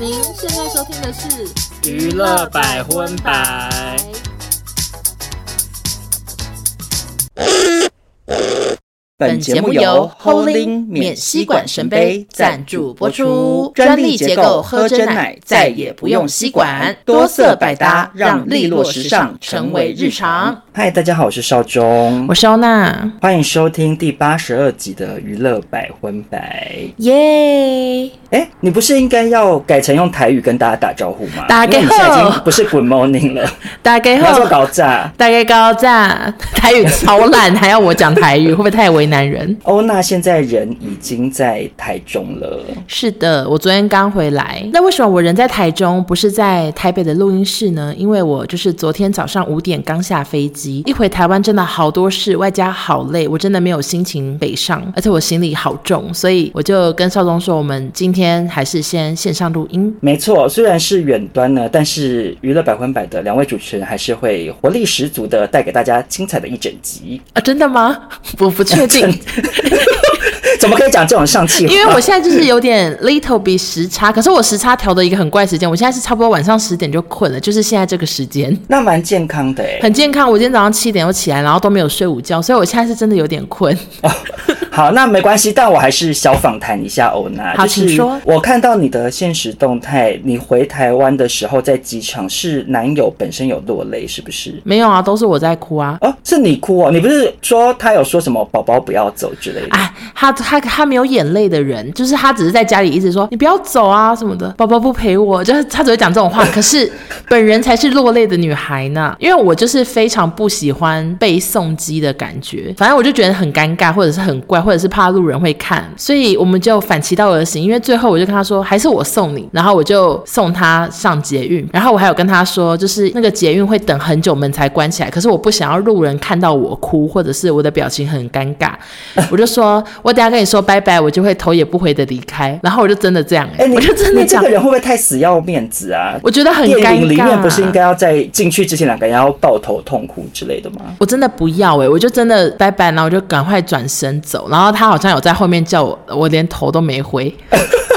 您现在收听的是娱乐百分百。本节目由 Holding 免吸管神杯赞助播出，专利结构喝真奶再也不用吸管，多色百搭，让利落时尚成为日常。嗨，大家好，我是劭中，我是欧娜，欢迎收听第八十二集的娱乐百分百。耶！哎，你不是应该要改成用台语跟大家打招呼吗？大家好，你现在已经不是 Good morning 了。大家好，你要说搞炸，大家高炸，台语超烂，还要我讲台语，会不会太为难人？欧娜现在人已经在台中了。是的，我昨天刚回来。那为什么我人在台中，不是在台北的录音室呢？因为我就是昨天早上五点刚下飞机，一回台湾真的好多事，外加好累，我真的没有心情北上，而且我行李好重，所以我就跟少东说，我们今天还是先线上录音。没错，虽然是远端呢，但是娱乐百分百的两位主持人还是会活力十足的带给大家精彩的一整集啊！真的吗？我不确定。怎么可以讲这种上气话？因为我现在就是有点 little 比时差，可是我时差调的一个很怪时间，我现在是差不多晚上十点就困了，就是现在这个时间。那蛮健康的哎，很健康。我今天早上七点又起来，然后都没有睡午觉，所以我现在是真的有点困。哦，好，那没关系，但我还是小访谈一下欧娜。好，请说。我看到你的现实动态，你回台湾的时候在机场，是男友本身有落泪，是不是？没有啊，都是我在哭啊。哦，是你哭哦？你不是说他有说什么宝宝不要走之类的？哎，他他他没有眼泪的人，就是他只是在家里一直说你不要走啊什么的，宝宝不陪我，就是他只会讲这种话。可是本人才是落泪的女孩呢，因为我就是非常不喜欢被送机的感觉，反正我就觉得很尴尬，或者是很怪，或者是怕路人会看，所以我们就反其道而行。因为最后我就跟他说，还是我送你，然后我就送他上捷运，然后我还有跟他说，就是那个捷运会等很久，门才关起来，可是我不想要路人看到我哭，或者是我的表情很尴尬，我就说我等下跟你说拜拜，我就会头也不回的离开，然后我就真的这样、欸，哎、欸，我就真的这样。这个人会不会太死要面子啊？我觉得很尴尬。电影里面不是应该要在进去之前两个人要抱头痛哭之类的吗？我真的不要哎、欸，我就真的拜拜，然后我就赶快转身走，然后他好像有在后面叫我，我连头都没回。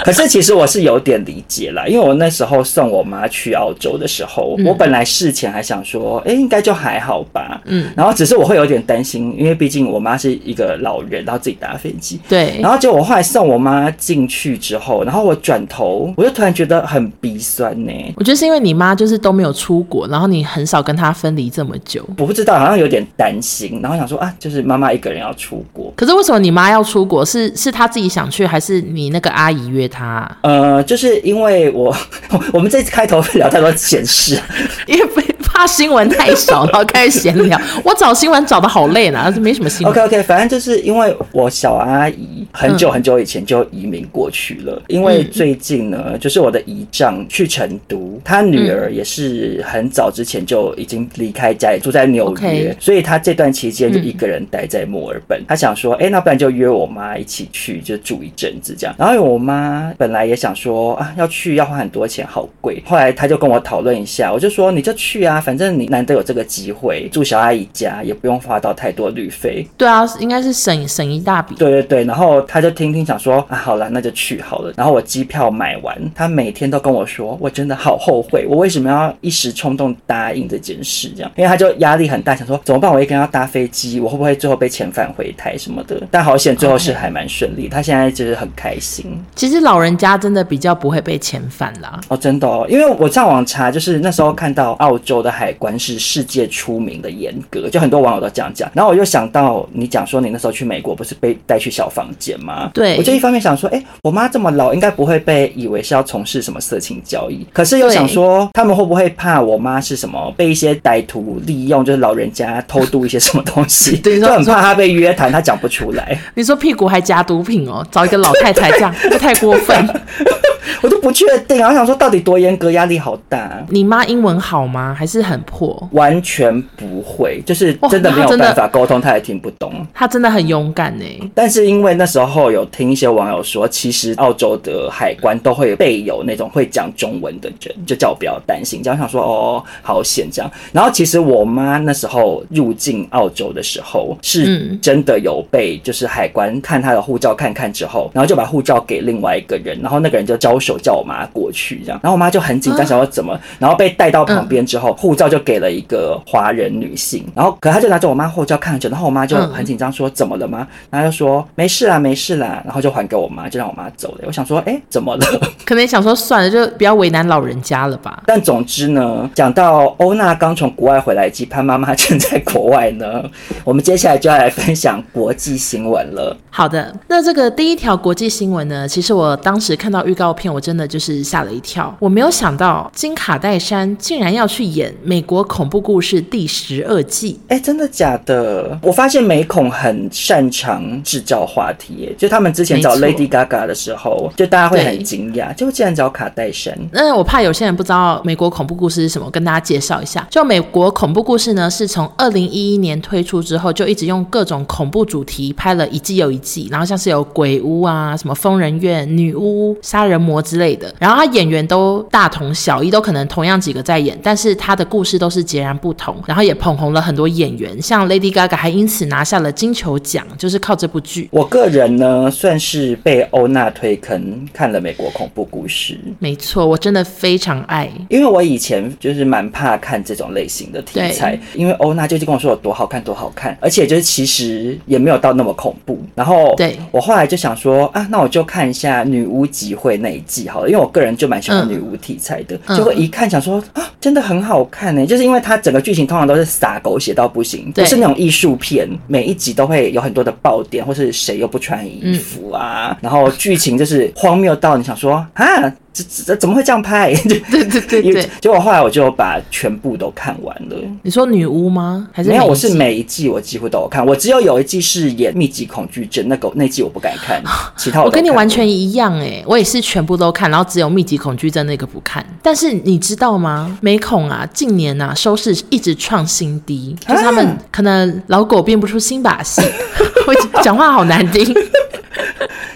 可是其实我是有点理解啦，因为我那时候送我妈去澳洲的时候，嗯、我本来事前还想说，哎、欸，应该就还好吧。嗯，然后只是我会有点担心，因为毕竟我妈是一个老人，然后自己搭飞机。对。然后结果我后来送我妈进去之后，然后我转头，我就突然觉得很鼻酸呢。我觉得是因为你妈就是都没有出国，然后你很少跟她分离这么久。我不知道，好像有点担心，然后想说啊，就是妈妈一个人要出国。可是为什么你妈要出国？是是她自己想去，还是你那个阿姨约她？呃，就是因为我，我们这次开头聊太多闲事，因为怕新闻太少，然后开始闲聊。我找新闻找的好累呢，没什么新闻。OK OK，反正就是因为我小阿姨很久很久以前就移民过去了，嗯、因为最近呢，就是我的姨丈去成都，他女儿也是很早之前就已经离开家里住在纽约.所以他这段期间就一个人待在墨尔本。他想说，哎、欸，那不然就约我妈一起去，就住一阵子这样。然后我妈本来也想说啊，要去要花很多钱，好贵。后来他就跟我讨论一下，我就说你就去啊。反正你难得有这个机会住小阿姨家，也不用花到太多旅费。对啊，应该是省省一大笔。对对对，然后他就听听想说啊，好了，那就去好了。然后我机票买完，他每天都跟我说，我真的好后悔，我为什么要一时冲动答应这件事？这样，因为他就压力很大，想说怎么办？我一个人要搭飞机，我会不会最后被遣返回台什么的？但好险，最后是还蛮顺利。他现在就是很开心。其实老人家真的比较不会被遣返啦。哦，真的哦，因为我上网查，就是那时候看到澳洲的。海关是世界出名的严格，就很多网友都这样讲。然后我又想到你讲说你那时候去美国不是被带去小房间吗？对，我就一方面想说，哎、欸，我妈这么老，应该不会被以为是要从事什么色情交易。可是又想说，他们会不会怕我妈是什么被一些歹徒利用，就是老人家偷渡一些什么东西？对，就很怕她被约谈，她讲不出来。你说屁股还夹毒品哦？找一个老太太这样，会不太过分？我都不确定啊！我想说，到底多严格，压力好大。你妈英文好吗？还是很破？完全不会，就是真的没有办法沟通，她也听不懂。她真的很勇敢呢。但是因为那时候有听一些网友说，其实澳洲的海关都会备有那种会讲中文的人，就叫我不要担心。这样想说哦，好险这样。然后其实我妈那时候入境澳洲的时候，是真的有被就是海关看她的护照看看之后，然后就把护照给另外一个人，然后那个人就招。手叫我妈过去，这样，然后我妈就很紧张，想说怎么，然后被带到旁边之后，护照就给了一个华人女性，然后可她就拿着我妈护照看着，然后我妈就很紧张说怎么了吗？然后就说没事啊，没事啦，然后就还给我妈，就让我妈走了。我想说，哎，怎么了？可能想说算了，就不要为难老人家了吧。但总之呢，讲到欧娜刚从国外回来，及潘妈妈正在国外呢，我们接下来就要来分享国际新闻了。好的，那这个第一条国际新闻呢，其实我当时看到预告片，我真的就是吓了一跳。我没有想到金卡戴珊竟然要去演《美国恐怖故事》第十二季。哎，真的假的？我发现美恐很擅长制造话题耶，就他们之前找 Lady Gaga 的时候，就大家会很惊讶，就竟然找卡戴珊。那我怕有些人不知道《美国恐怖故事》是什么，跟大家介绍一下。就《美国恐怖故事》呢，是从二零一一年推出之后，就一直用各种恐怖主题拍了一季又一季，然后像是有鬼屋啊、什么疯人院、女巫、杀人魔之类的，然后他演员都大同小异，都可能同样几个在演，但是他的故事都是截然不同，然后也捧红了很多演员，像 Lady Gaga 还因此拿下了金球奖，就是靠这部剧。我个人呢，算是被欧娜推坑看了《美国恐怖故事》，没错，我真的非常爱，因为我以前就是蛮怕看这种类型的题材，因为欧娜就是跟我说有多好看，多好看，而且就是其实也没有到那么恐怖，然后对。我后来就想说啊，那我就看一下女巫集会那一季好了，因为我个人就蛮喜欢女巫题材的，嗯、结果一看想说啊，真的很好看呢，就是因为它整个剧情通常都是撒狗血到不行，不是那种艺术片，每一集都会有很多的爆点，或是谁又不穿衣服啊，嗯、然后剧情就是荒谬到你想说啊。这这怎么会这样拍？对对对对，结果后来我就把全部都看完了。你说女巫吗？还是没有？我是每一季我几乎都有看，我只有有一季是演密集恐惧症，那个那季我不敢看，其他我，我跟你完全一样哎，我也是全部都看，然后只有密集恐惧症那个不看。但是你知道吗？美恐啊，近年啊收视一直创新低，就是他们可能老狗变不出新把戏，会讲话好难听。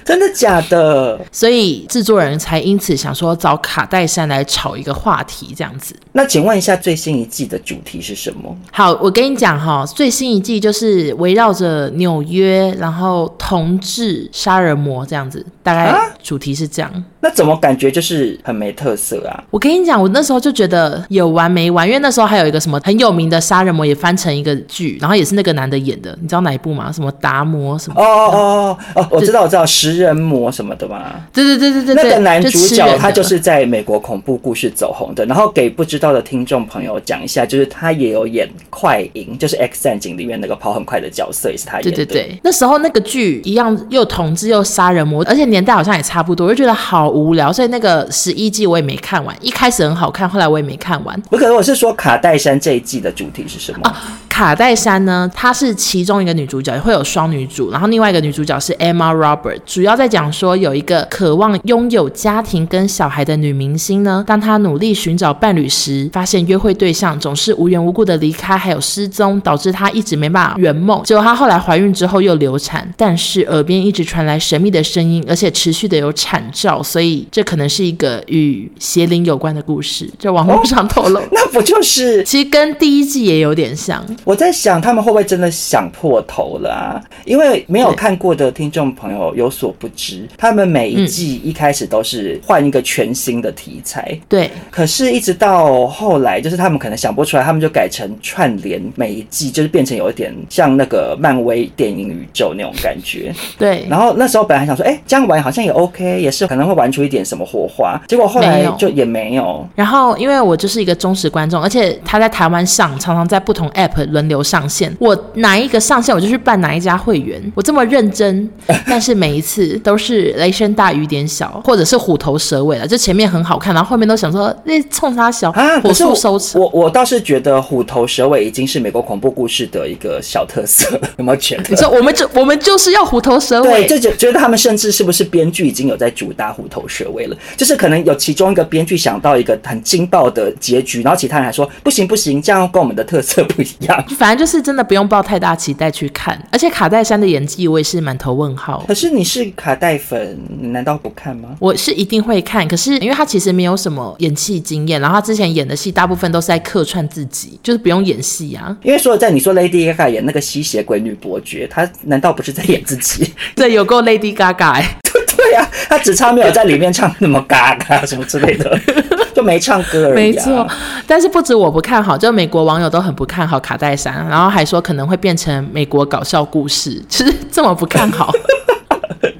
真的假的？所以制作人才因此想说找卡戴珊来炒一个话题，这样子。那请问一下，最新一季的主题是什么？好，我跟你讲哈，最新一季就是围绕着纽约，然后同志杀人魔这样子，大概主题是这样。啊那怎么感觉就是很没特色啊？我跟你讲，我那时候就觉得有完没完，因为那时候还有一个什么很有名的杀人魔也翻成一个剧，然后也是那个男的演的，你知道哪一部吗？什么达摩什么？哦哦哦哦，我知道我知道食人魔什么的嘛。对对对对对，那个男主角他就是在美国恐怖故事走红的。然后给不知道的听众朋友讲一下，就是他也有演快银，就是 X 战警里面那个跑很快的角色也是他演的。对对对，那时候那个剧一样又同志又杀人魔，而且年代好像也差不多，我就觉得好。无聊，所以那个十一季我也没看完。一开始很好看，后来我也没看完。不可能，我是说卡戴珊这一季的主题是什么？啊卡戴珊呢，她是其中一个女主角，会有双女主，然后另外一个女主角是 Emma Robert，主要在讲说有一个渴望拥有家庭跟小孩的女明星呢，当她努力寻找伴侣时，发现约会对象总是无缘无故的离开，还有失踪，导致她一直没办法圆梦。结果她后来怀孕之后又流产，但是耳边一直传来神秘的声音，而且持续的有产兆，所以这可能是一个与邪灵有关的故事，在网络上透露。哦，那不就是 其实跟第一季也有点像。我在想，他们会不会真的想破头了啊？因为没有看过的听众朋友有所不知，他们每一季一开始都是换一个全新的题材，对。可是，一直到后来，就是他们可能想不出来，他们就改成串联每一季，就是变成有一点像那个漫威电影宇宙那种感觉。对。然后那时候本来还想说，哎，这样玩好像也 OK，也是可能会玩出一点什么火花。结果后来就也没有。然后，因为我就是一个忠实观众，而且他在台湾上常常在不同 App。轮流上线，我哪一个上线我就去办哪一家会员，我这么认真，但是每一次都是雷声大雨点小，或者是虎头蛇尾了，就前面很好看，然后后面都想说那冲他小啊，火速收场。我我倒是觉得虎头蛇尾已经是美国恐怖故事的一个小特色，有没有觉得？你说我们就我们就是要虎头蛇尾，对，就觉得他们甚至是不是编剧已经有在主打虎头蛇尾了？就是可能有其中一个编剧想到一个很惊爆的结局，然后其他人还说不行不行，这样跟我们的特色不一样。反正就是真的不用抱太大期待去看，而且卡戴珊的演技我也是满头问号。可是你是卡戴粉，你难道不看吗？我是一定会看，可是因为他其实没有什么演戏经验，然后他之前演的戏大部分都是在客串自己，就是不用演戏啊。因为说在你说 Lady Gaga 演那个吸血鬼女伯爵，她难道不是在演自己？对，有够 Lady Gaga 哎、欸。对呀、啊，他只差没有在里面唱那么嘎嘎什么之类的，就没唱歌而已、啊。没错，但是不止我不看好，就美国网友都很不看好卡戴珊，然后还说可能会变成美国搞笑故事，其实这么不看好。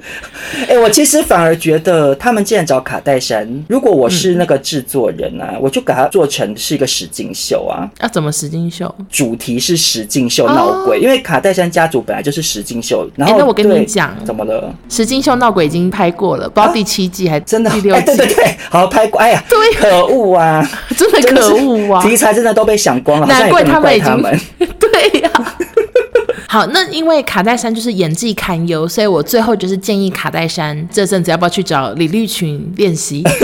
哎、欸，我其实反而觉得，他们既然找卡戴珊，如果我是那个制作人啊，嗯、我就给他做成是一个实境秀啊。要、啊、怎么实境秀？主题是实境秀闹鬼，哦、因为卡戴珊家族本来就是实境秀。然后，欸、那我跟你讲，怎么了？实境秀闹鬼已经拍过了，不知道第七季还、啊、真的第六季？欸、对对对，好拍过。哎呀，对，可恶啊！真的可恶啊！题材真的都被想光了，难怪他们已经 对呀、啊。好，那因为卡戴珊就是演技堪忧，所以我最后就是建议卡戴珊这阵子要不要去找李立群练习。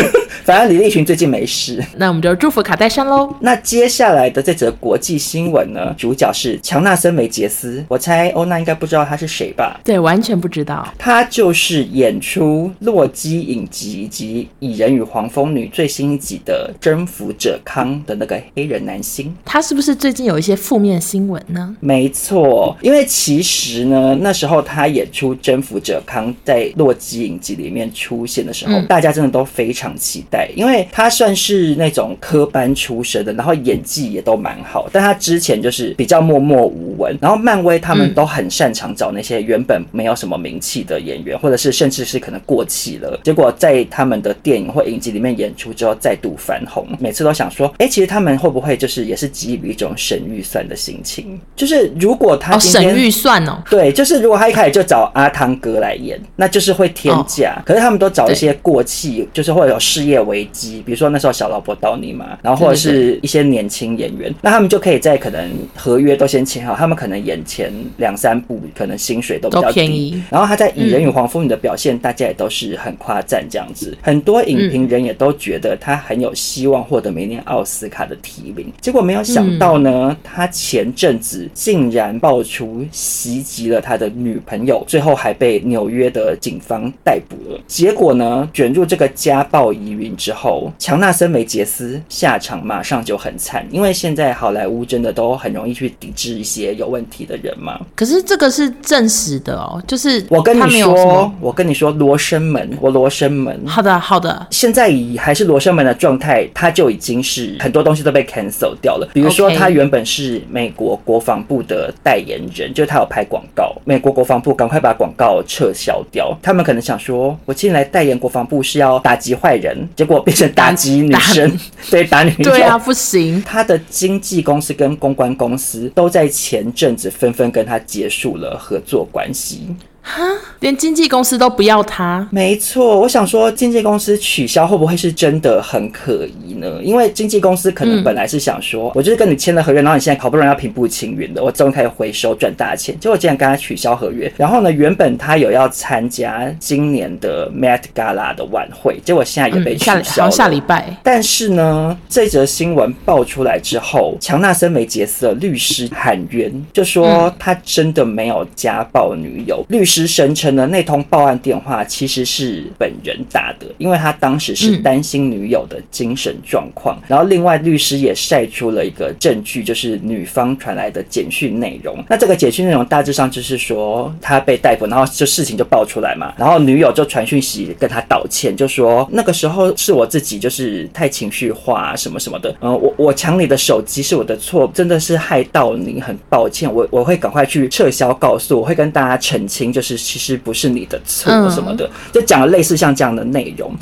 反正李立群最近没事，那我们就祝福卡戴珊喽。那接下来的这则国际新闻呢，主角是强纳森·梅杰斯。我猜欧娜应该不知道他是谁吧？对，完全不知道。他就是演出《洛基》影集以及《蚁人与黄蜂女》最新一集的征服者康的那个黑人男星。他是不是最近有一些负面新闻呢？没错，因为其实呢，那时候他演出征服者康在《洛基》影集里面出现的时候，嗯、大家真的都非常期待。因为他算是那种科班出身的，然后演技也都蛮好，但他之前就是比较默默无闻。然后漫威他们都很擅长找那些原本没有什么名气的演员，或者是甚至是可能过气了，结果在他们的电影或影集里面演出之后再度翻红。每次都想说，哎，其实他们会不会就是也是基于一种省预算的心情？就是如果他今天、哦、省预算哦，对，就是如果他一开始就找阿汤哥来演，那就是会天价。哦、可是他们都找一些过气，就是会有事业危机，比如说那时候小老婆到你嘛，然后或者是一些年轻演员，那他们就可以在可能合约都先签好，他们可能演前两三部，可能薪水都比较低。然后他在《蚁人与黄蜂女》的表现，大家也都是很夸赞这样子，很多影评人也都觉得他很有希望获得明年奥斯卡的提名。结果没有想到呢，他前阵子竟然爆出袭击了他的女朋友，最后还被纽约的警方逮捕了。结果呢，卷入这个家暴疑云之后，强纳森·梅杰斯下场马上就很惨，因为现在好莱坞真的都很容易去抵制一些有问题的人嘛。可是这个是证实的哦，就是我跟你说，我跟你说，罗生门，我罗生门。好的，好的。现在以还是罗生门的状态，他就已经是很多东西都被 cancel 掉了。比如说，他原本是美国国防部的代言人，就是他有拍广告，美国国防部赶快把广告撤销掉。他们可能想说，我进来代言国防部是要打击坏人，结果变成打击女生，对，打女生。对啊，不行。他的经纪公司跟公关公司都在前阵子纷纷跟他结束了合作关系。哈，连经纪公司都不要他？没错，我想说，经纪公司取消会不会是真的很可疑呢？因为经纪公司可能本来是想说，嗯、我就是跟你签了合约，然后你现在好不容易要平步青云的，我终于可以回收赚大钱，结果竟然跟他取消合约。然后呢，原本他有要参加今年的 Met Gala 的晚会，结果现在也被取消了。嗯、下下礼拜。但是呢，这则新闻爆出来之后，强纳森·梅杰斯的律师喊冤，就说他真的没有家暴女友，律师。声称的那通报案电话其实是本人打的，因为他当时是担心女友的精神状况。嗯、然后，另外律师也晒出了一个证据，就是女方传来的简讯内容。那这个简讯内容大致上就是说他被逮捕，然后就事情就爆出来嘛。然后女友就传讯息跟他道歉，就说那个时候是我自己就是太情绪化什么什么的。嗯，我我抢你的手机是我的错，真的是害到你，很抱歉。我我会赶快去撤销告诉，我会跟大家澄清，就是。其实不是你的错什么的，就讲了类似像这样的内容。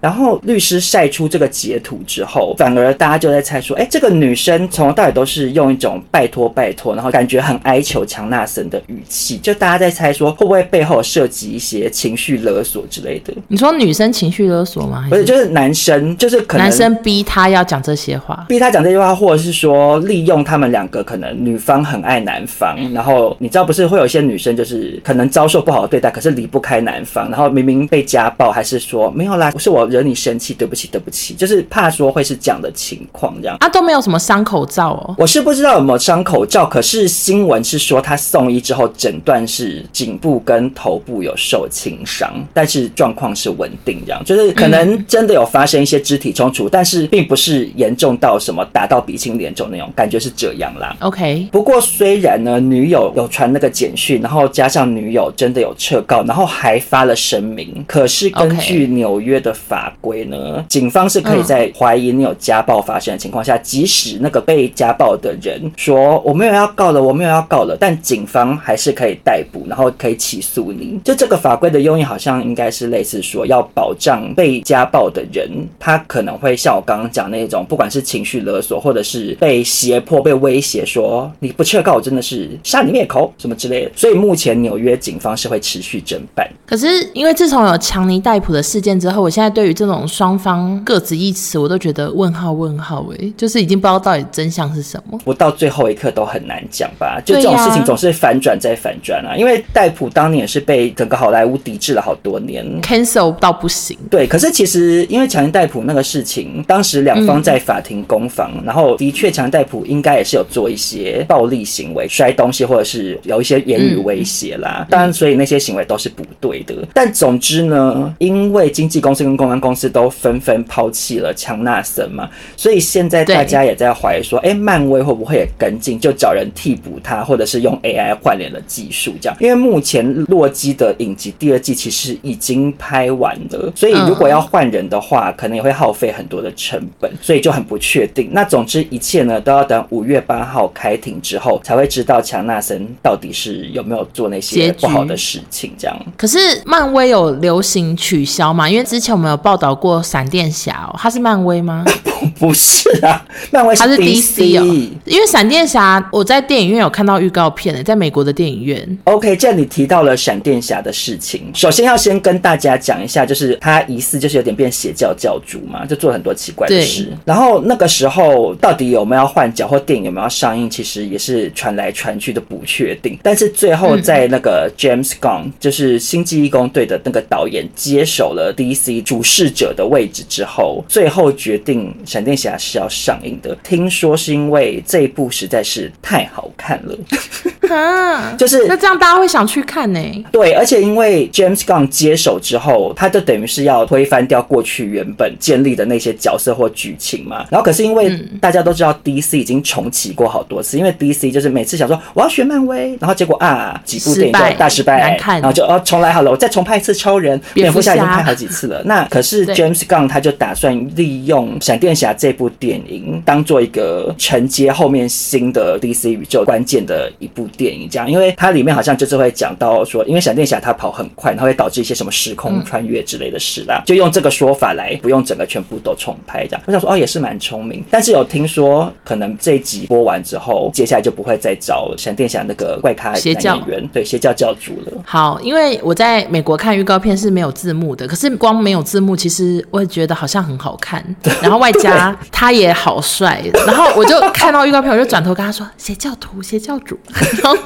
然后律师晒出这个截图之后，反而大家就在猜说，哎，这个女生从头到尾都是用一种拜托拜托，然后感觉很哀求强纳森的语气，就大家在猜说，会不会背后涉及一些情绪勒索之类的？你说女生情绪勒索吗？不是，就是男生，就是可能男生逼他要讲这些话，逼他讲这些话，或者是说利用他们两个，可能女方很爱男方，然后你知道不是会有一些女生就是可能遭受不好的对待，可是离不开男方，然后明明被家暴，还是说没有啦，不是我。惹你生气，对不起，对不起，就是怕说会是这样的情况这样。啊，都没有什么伤口照哦。我是不知道有没有伤口照，可是新闻是说他送医之后诊断是颈部跟头部有受轻伤，但是状况是稳定这样，就是可能真的有发生一些肢体冲突，嗯、但是并不是严重到什么打到鼻青脸肿那种感觉是这样啦。OK，不过虽然呢，女友有传那个简讯，然后加上女友真的有撤告，然后还发了声明，可是根据纽约的法规呢警方是可以在怀疑你有家暴发生的情况下，嗯、即使那个被家暴的人说我没有要告了，我没有要告了，但警方还是可以逮捕，然后可以起诉你。就这个法规的用意，好像应该是类似说要保障被家暴的人，他可能会像我刚刚讲那种，不管是情绪勒索，或者是被胁迫、被威胁，说你不撤告，我真的是杀你灭口什么之类的。所以目前纽约警方是会持续侦办。可是因为自从有强尼逮捕的事件之后，我现在对于这种双方各执一词，我都觉得问号问号哎，就是已经不知道到底真相是什么。我到最后一刻都很难讲吧？就这种事情总是反转再反转啊。因为戴普当年也是被整个好莱坞抵制了好多年，cancel 到不行。对，可是其实因为强尼戴普那个事情，当时两方在法庭攻防，嗯、然后的确强尼戴普应该也是有做一些暴力行为，摔东西或者是有一些言语威胁啦。嗯、当然，所以那些行为都是不对的。但总之呢，因为经纪公司跟公公司都纷纷抛弃了强纳森嘛，所以现在大家也在怀疑说，哎，漫威会不会也跟进，就找人替补他，或者是用 AI 换脸的技术这样？因为目前洛基的影集第二季其实已经拍完了，所以如果要换人的话，可能也会耗费很多的成本，所以就很不确定。那总之一切呢，都要等五月八号开庭之后才会知道强纳森到底是有没有做那些不好的事情这样。可是漫威有流行取消嘛？因为之前我们有报道过闪电侠哦，他是漫威吗？不是啊，漫威是 DC 他是 DC 哦。因为闪电侠我在电影院有看到预告片诶，在美国的电影院。OK，既然你提到了闪电侠的事情，首先要先跟大家讲一下，就是他疑似就是有点变邪教教主嘛，就做了很多奇怪的事。然后那个时候到底有没有换角或电影有没有上映，其实也是传来传去的不确定。但是最后在那个 James Gunn，就是星际义工队的那个导演接手了 DC 主事者的位置之后，最后决定闪电侠是要上映的。听说是因为这一部实在是太好看了。啊，就是那这样大家会想去看呢、欸？对，而且因为 James Gunn 接手之后，他就等于是要推翻掉过去原本建立的那些角色或剧情嘛。然后可是因为大家都知道 DC 已经重启过好多次，因为 DC 就是每次想说我要学漫威，然后结果啊几部电影就大失败，难看，然后就哦重来好了，我再重拍一次超人，蝙蝠侠已经拍好几次了。那可是 James Gunn 他就打算利用闪电侠这部电影当做一个承接后面新的 DC 宇宙关键的一部。电影这样，因为它里面好像就是会讲到说，因为闪电侠他跑很快，它会导致一些什么时空穿越之类的事啦，嗯、就用这个说法来不用整个全部都重拍这样。我想说哦，也是蛮聪明，但是有听说可能这一集播完之后，接下来就不会再找闪电侠那个怪咖演员，教对邪教教主了。好，因为我在美国看预告片是没有字幕的，可是光没有字幕，其实我也觉得好像很好看，对 然后外加他也好帅，然后我就看到预告片，我就转头跟他说 邪教徒、邪教主。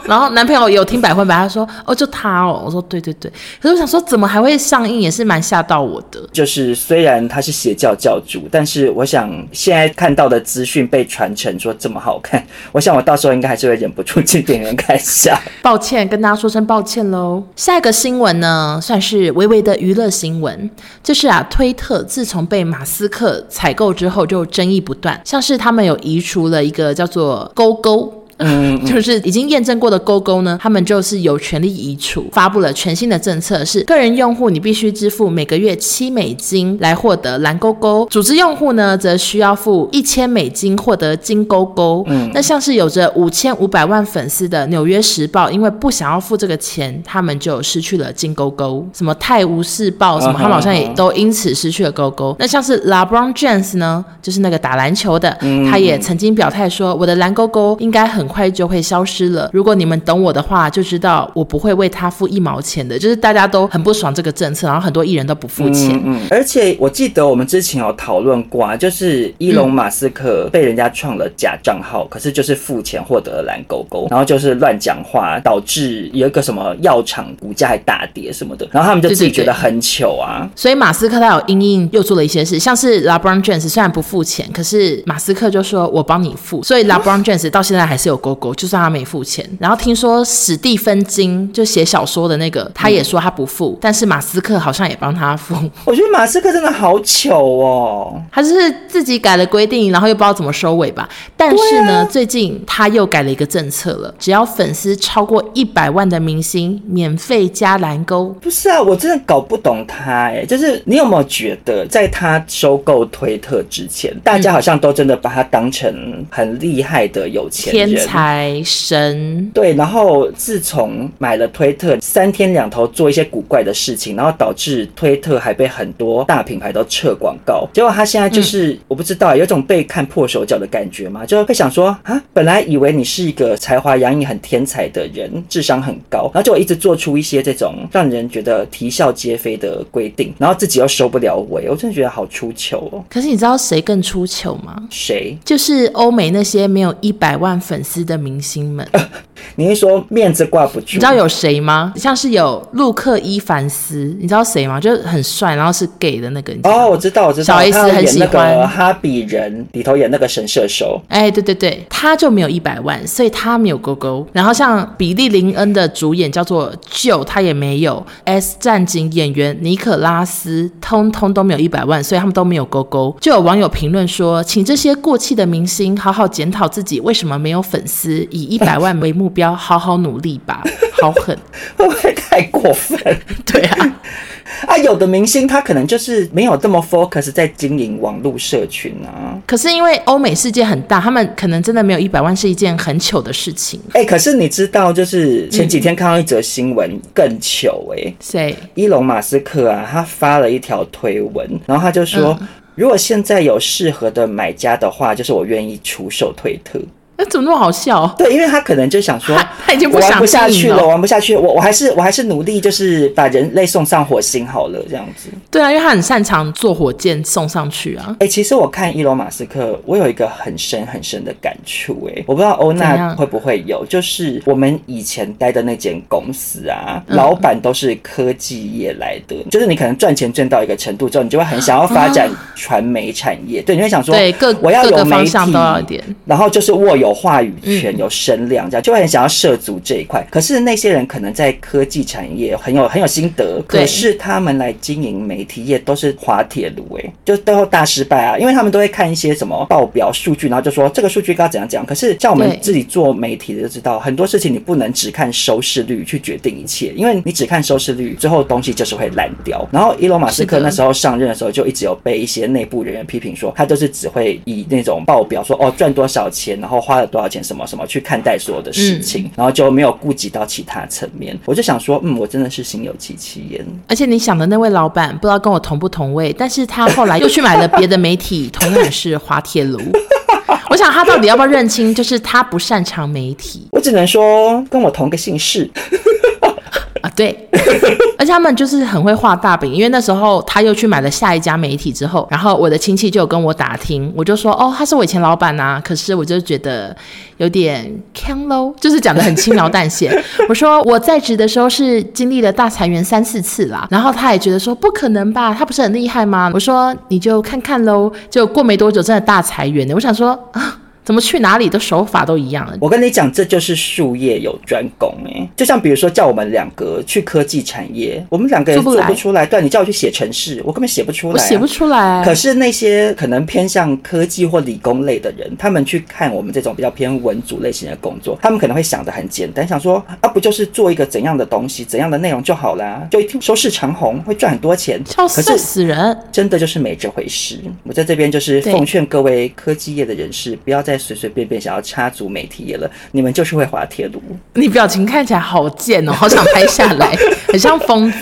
然后男朋友有听百分百，他说：“哦，就他哦。”我说：“对对对。”可是我想说，怎么还会上映，也是蛮吓到我的。就是虽然他是邪教教主，但是我想现在看到的资讯被传承说这么好看，我想我到时候应该还是会忍不住去电影院看一下。抱歉，跟大家说声抱歉喽。下一个新闻呢，算是微微的娱乐新闻，就是啊，推特自从被马斯克采购之后，就争议不断，像是他们有移除了一个叫做勾勾。嗯，就是已经验证过的勾勾呢，他们就是有权利移除。发布了全新的政策，是个人用户你必须支付每个月七美金来获得蓝勾勾，组织用户呢则需要付一千美金获得金勾勾。嗯，那像是有着五千五百万粉丝的《纽约时报》，因为不想要付这个钱，他们就失去了金勾勾。什么《泰晤士报》什么，他们好像也都因此失去了勾勾。那像是 LeBron James 呢，就是那个打篮球的，他也曾经表态说，我的蓝勾勾应该很。快就会消失了。如果你们懂我的话，就知道我不会为他付一毛钱的。就是大家都很不爽这个政策，然后很多艺人都不付钱。嗯，嗯，而且我记得我们之前有讨论过啊，就是伊隆马斯克被人家创了假账号，嗯、可是就是付钱获得了蓝勾勾，然后就是乱讲话，导致有一个什么药厂股价还大跌什么的，然后他们就自己觉得很糗啊。所以马斯克他有因应又做了一些事，像是 LeBron James 虽然不付钱，可是马斯克就说我帮你付，所以 LeBron James 到现在还是有勾勾，就算他没付钱。然后听说史蒂芬金就写小说的那个，他也说他不付，嗯、但是马斯克好像也帮他付。我觉得马斯克真的好糗哦，他就是自己改了规定，然后又不知道怎么收尾吧。但是呢，啊、最近他又改了一个政策了，只要粉丝超过一百万的明星，免费加蓝勾。不是啊，我真的搞不懂他哎，就是你有没有觉得，在他收购推特之前，大家好像都真的把他当成很厉害的有钱人、天才神？对，然后自从买了推特，三天两头做一些古怪的事情，然后导致推特还被很多大品牌都撤广告。结果他现在就是、嗯、我不知道，有种被看破手脚的感觉嘛，就会想说啊，本来以为你是一个才华洋溢、很天才的人，智商很高，然后就一直做出一些这种让人觉得啼笑皆非的规定，然后自己又收不了尾，我真的觉得好出糗哦。可是你知道谁更出糗吗？谁？就是欧美那些没有一百万粉丝的明星们。呃、你是说面子挂不住？你知道有谁吗？像是有陆克伊凡斯，你知道谁吗？就是很帅，然后是 gay 的那个。哦，我知道，我知道。小 S 很喜欢哈比人里头演那个神射手。哎，对对对，他就没有一百万，所以他没有勾勾。然后像比利林恩的主演叫做 Joe，他也没有。S 战警演员尼可拉斯通通都没有一百万，所以他们都没有勾勾。就有网友评论说，请这些过气的明星好好检讨自己为什么没有粉丝，以一百万为目标，好好努力吧。好狠，会不会太过分？对啊。啊，有的明星他可能就是没有这么 focus 在经营网络社群啊。可是因为欧美世界很大，他们可能真的没有一百万是一件很糗的事情。哎、欸，可是你知道，就是前几天看到一则新闻更糗哎、欸。谁、嗯？伊隆马斯克啊，他发了一条推文，然后他就说，嗯、如果现在有适合的买家的话，就是我愿意出售推特。那 怎么那么好笑？对，因为他可能就想说，他已经不想玩不下去了，玩不下去，我我还是我还是努力，就是把人类送上火星好了，这样子。对啊，因为他很擅长坐火箭送上去啊。哎、欸，其实我看伊隆马斯克，我有一个很深很深的感触，哎，我不知道欧娜会不会有，就是我们以前待的那间公司啊，嗯、老板都是科技业来的，就是你可能赚钱赚到一个程度之后，你就会很想要发展传媒产业，啊、对，你会想说，对，各我要有媒体，方向都要一点，然后就是握有。有话语权、有声量，这样就会很想要涉足这一块。可是那些人可能在科技产业很有很有心得，可是他们来经营媒体业都是滑铁卢，哎，就最后大失败啊！因为他们都会看一些什么报表数据，然后就说这个数据该怎样讲。可是像我们自己做媒体的就知道，很多事情你不能只看收视率去决定一切，因为你只看收视率，最后东西就是会烂掉。然后伊隆马斯克那时候上任的时候，就一直有被一些内部人员批评说，他就是只会以那种报表说哦赚多少钱，然后花了多少钱，什么什么。去看待所有的事情，嗯、然后就没有顾及到其他层面。我就想说，嗯，我真的是心有戚戚焉。而且你想的那位老板，不知道跟我同不同位，但是他后来又去买了别的媒体，同样是滑铁卢。我想他到底要不要认清，就是他不擅长媒体。我只能说，跟我同个姓氏。啊，对，而且他们就是很会画大饼，因为那时候他又去买了下一家媒体之后，然后我的亲戚就有跟我打听，我就说，哦，他是我以前老板呐、啊，可是我就觉得有点坑喽，就是讲得很轻描淡写。我说我在职的时候是经历了大裁员三四次啦，然后他也觉得说不可能吧，他不是很厉害吗？我说你就看看喽，就过没多久真的大裁员呢，我想说啊。怎么去哪里的手法都一样。我跟你讲，这就是术业有专攻哎。就像比如说叫我们两个去科技产业，我们两个人做不出来。对，你叫我去写程式，我根本写不出来。我写不出来。可是那些可能偏向科技或理工类的人，他们去看我们这种比较偏文组类型的工作，他们可能会想的很简单，想说啊，不就是做一个怎样的东西、怎样的内容就好啦，就一定收视长虹，会赚很多钱。笑死人！真的就是没这回事。我在这边就是奉劝各位科技业的人士，不要再随随便便想要插足媒体业了，你们就是会滑铁卢。你表情看起来好贱哦，好想拍下来，很像疯子。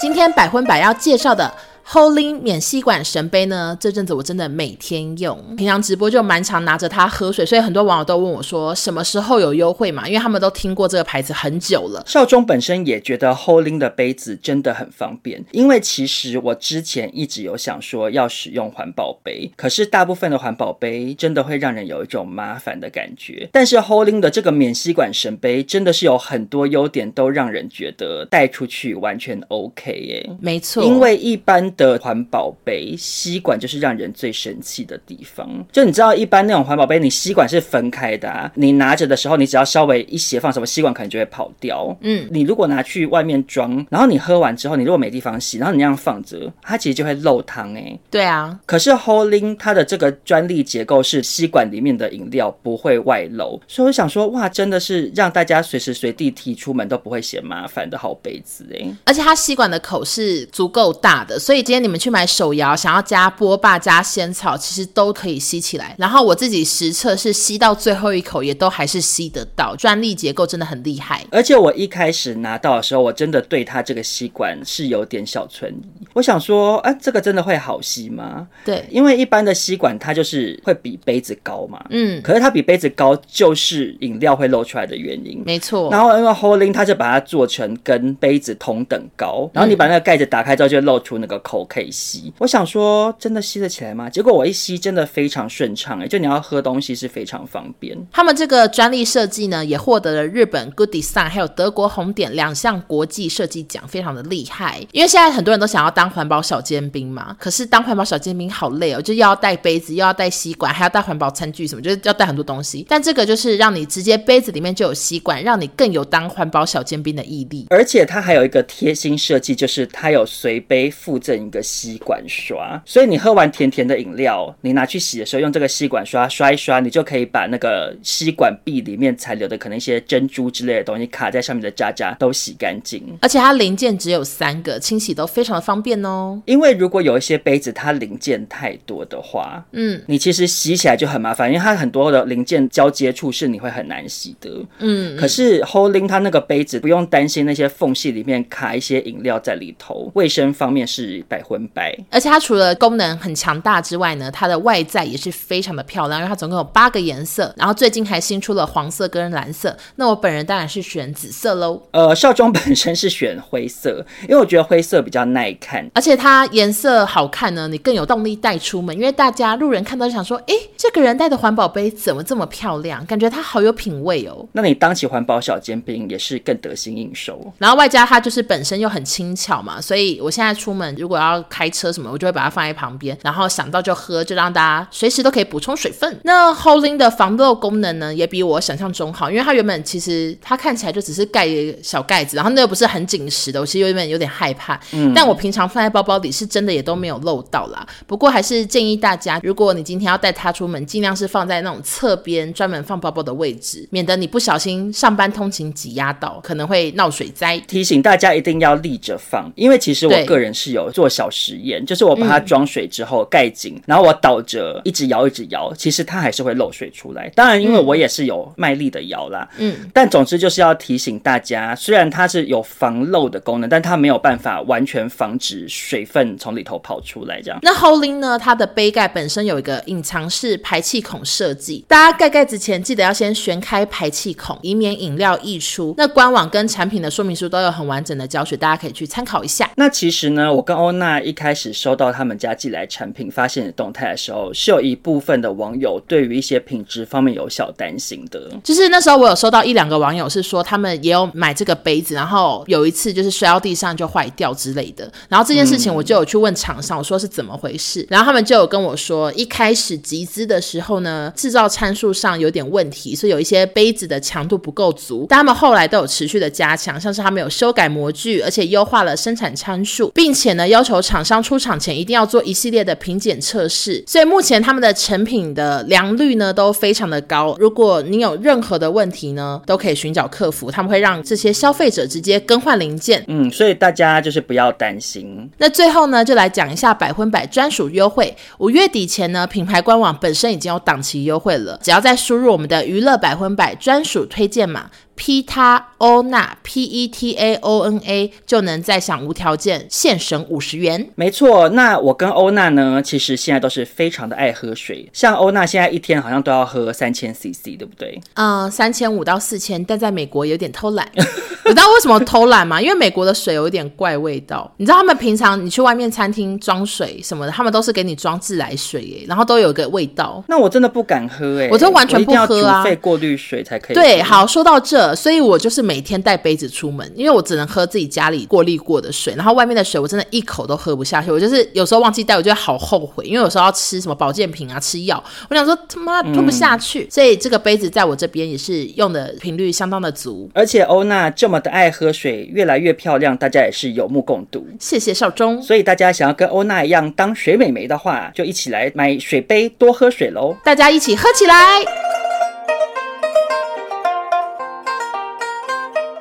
今天百分百要介绍的。Holding 免吸管神杯呢，这阵子我真的每天用，平常直播就蛮常拿着它喝水，所以很多网友都问我说什么时候有优惠嘛？因为他们都听过这个牌子很久了。少中本身也觉得 Holding 的杯子真的很方便，因为其实我之前一直有想说要使用环保杯，可是大部分的环保杯真的会让人有一种麻烦的感觉。但是 Holding 的这个免吸管神杯真的是有很多优点，都让人觉得带出去完全 OK 耶。没错，因为一般的环保杯吸管就是让人最生气的地方。就你知道，一般那种环保杯，你吸管是分开的啊，你拿着的时候，你只要稍微一斜放，什么吸管可能就会跑掉。嗯，你如果拿去外面装，然后你喝完之后，你如果没地方洗，然后你那样放着，它其实就会漏汤哎。对啊，可是 Holding 它的这个专利结构是吸管里面的饮料不会外漏，所以我想说，哇，真的是让大家随时随地提出门都不会嫌麻烦的好杯子哎。而且它吸管的口是足够大的，所以今天你们去买手摇，想要加波霸加仙草，其实都可以吸起来。然后我自己实测是吸到最后一口也都还是吸得到，专利结构真的很厉害。而且我一开始拿到的时候，我真的对它这个吸管是有点小存疑。我想说，啊，这个真的会好吸吗？对，因为一般的吸管它就是会比杯子高嘛。嗯，可是它比杯子高，就是饮料会漏出来的原因。没错。然后因为 Holding 它就把它做成跟杯子同等高，然后你把那个盖子打开之后，就露出那个口可以吸。我想说，真的吸得起来吗？结果我一吸，真的非常顺畅，哎，就你要喝东西是非常方便。他们这个专利设计呢，也获得了日本 Good Design 还有德国红点两项国际设计奖，非常的厉害。因为现在很多人都想要当环保小尖兵嘛，可是当环保小尖兵好累哦，就又要带杯子，又要带吸管，还要带环保餐具什么，就是要带很多东西。但这个就是让你直接杯子里面就有吸管，让你更有当环保小尖兵的毅力。而且它还有一个贴心设计，就是它有随杯附赠一个吸管刷，所以你喝完甜甜的饮料，你拿去洗的时候用这个吸管刷刷一刷，你就可以把那个吸管壁里面残留的可能一些珍珠之类的东西卡在上面的渣渣都洗干净。而且它零件只有三个，清洗都非常的方便哦。因为如果有一些杯子它零件太多的话，嗯，你其实洗起来就很麻烦，因为它很多的零件交接处是你会很难洗的。嗯，可是 Holding 它那个杯子不用担心那些缝隙里面卡一些饮料在里头，卫生方面是百分百。而且它除了功能很强大之外呢，它的外在也是非常的漂亮，因为它总共有八个颜色，然后最近还新出了黄色跟蓝色。那我本人当然是选紫色喽。呃，少中本身是选灰色，因为我觉得灰色比较耐看，而且它颜色好看呢，你更有动力带出门。因为大家路人看到就想说，诶，这个人带的环保杯怎么这么漂亮？感觉他好有品味哦。那你当起环保小尖兵也是更得心应手。然后外加它就是本身又很轻巧嘛，所以我现在出门如果要开车什么，我就会把它放在旁边，然后想到就喝，就让大家随时都可以补充水分。那 Holding 的防漏功能呢，也比我想象中好，因为它原本其实它看起来就只是盖小盖子，然后那又不是很紧实的，我其实有点有点害怕。嗯，但我平常放在包包里是真的也都没有漏到啦。不过还是建议大家，如果你今天要带它出门，尽量是放在那种侧边专门放包包的位置，免得你不小心上班通勤挤压到，可能会闹水灾。提醒大家一定要立着放，因为其实我个人是有做小实验，就是我把它装水之后盖紧，嗯，然后我倒着一直摇一直摇，其实它还是会漏水出来。当然，因为我也是有卖力的摇啦，嗯，但总之就是要提醒大家，虽然它是有防漏的功能，但它没有办法完全防止水分从里头跑出来。这样，那 Holding 呢？它的杯盖本身有一个隐藏式排气孔设计，大家盖盖子前记得要先旋开排气孔，以免饮料溢出。那官网跟产品的说明书都有很完整的教学，大家可以去参考一下。那其实呢，我跟欧娜一开始收到他们家寄来产品发现的动态的时候，是有一部分的网友对于一些品质方面有小担心的。就是那时候我有收到一两个网友是说，他们也有买这个杯子，然后有一次就是摔到地上就坏掉之类的。然后这件事情我就有去问厂商，我说是怎么回事，然后他们就有跟我说，一开始集资的时候呢，制造参数上有点问题，所以有一些杯子的强度不够足。但他们后来都有持续的加强，像是他们有修改模具，而且优化了生产参数，并且呢要求厂商出厂前一定要做一系列的品检测试。所以目前他们的成品的良率呢都非常的高。如果你有任何的问题呢，都可以寻找客服，他们会让这些消费者直接更换零件。嗯，所以大家就是不要担心。那最后呢，就来讲一下百分百专属优惠。五月底前呢，品牌官网本身已经有档期优惠了，只要再输入我们的娱乐百分百专属推荐码 P 他欧娜 P E T A O N A 就能再享无条件现省五十元。没错，那我跟欧娜呢，其实现在都是非常的爱喝水。像欧娜现在一天好像都要喝三千 CC，对不对？嗯，三千五到四千，但在美国有点偷懒。你知道为什么偷懒吗？因为美国的水有一点怪味道。你知道他们平常你去外面餐厅装水什么的，他们都是给你装自来水耶，然后都有个味道。那我真的不敢喝哎，我都完全不喝啊，煮沸过滤水才可以。对，好，说到这，所以我就是每天带杯子出门，因为我只能喝自己家里过滤过的水，然后外面的水我真的一口都喝不下去。我就是有时候忘记带，我就会好后悔，因为有时候要吃什么保健品啊，吃药，我想说他妈吞不下去，嗯、所以这个杯子在我这边也是用的频率相当的足。而且欧娜这么的爱喝水，越来越漂亮，大家也是有目共睹。谢谢少中。所以大家想要跟欧娜一样当水美眉的话，就一起来买水杯，多喝水喽！大家一起喝起来。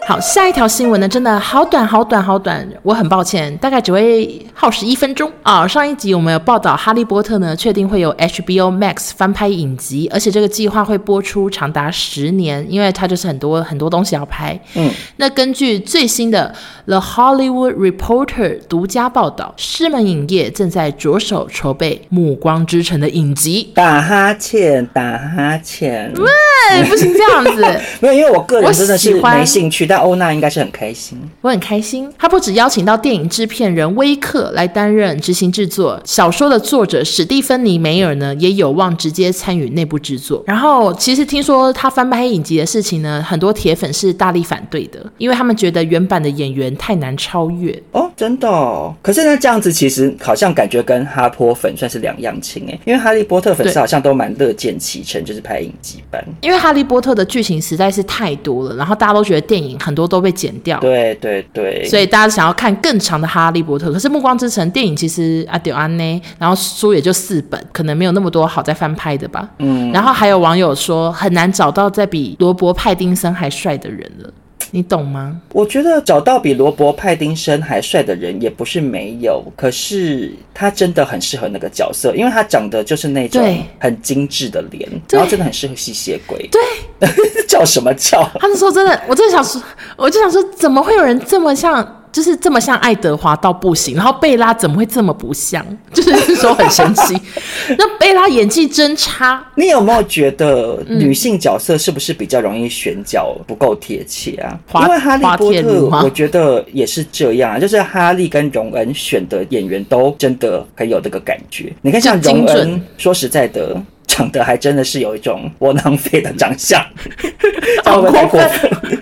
好，下一条新闻呢，真的好短，好短，好短，我很抱歉，大概只会耗时一分钟啊。上一集我们有报道，《哈利波特》呢确定会有 HBO Max 翻拍影集，而且这个计划会播出长达十年，因为它就是很多很多东西要拍。嗯，那根据最新的《The Hollywood Reporter》独家报道，狮门影业正在着手筹备《暮光之城》的影集。打哈欠，打哈欠，喂，不行这样子，没有，因为我个人真的是没兴趣，但。欧娜应该是很开心，我很开心。他不止邀请到电影制片人威克来担任执行制作，小说的作者史蒂芬妮梅尔呢也有望直接参与内部制作。然后，其实听说他翻拍影集的事情呢，很多铁粉是大力反对的，因为他们觉得原版的演员太难超越。哦，真的哦。可是呢，这样子其实好像感觉跟哈波粉算是两样情哎，因为哈利波特粉丝好像都蛮乐见其成，就是拍影集版。因为哈利波特的剧情实在是太多了，然后大家都觉得电影很。很多都被剪掉，对对对，所以大家想要看更长的《哈利波特》，可是《暮光之城》电影其实阿丢安呢，然后书也就四本，可能没有那么多好再翻拍的吧。嗯，然后还有网友说很难找到再比罗伯·派丁森还帅的人了。你懂吗？我觉得找到比罗伯·派丁森还帅的人也不是没有，可是他真的很适合那个角色，因为他长得就是那种很精致的脸，然后真的很适合吸血鬼。对，叫什么叫？他是说真的，我真的想说，我就想说，怎么会有人这么像？就是这么像爱德华到不行，然后贝拉怎么会这么不像？就是说很神奇。那贝拉演技真差。你有没有觉得女性角色是不是比较容易选角不够贴切啊？因为哈利波特，我觉得也是这样，就是哈利跟荣恩选的演员都真的很有这个感觉。你看像荣恩，说实在的。长得还真的是有一种窝囊废的长相，会不会太过分？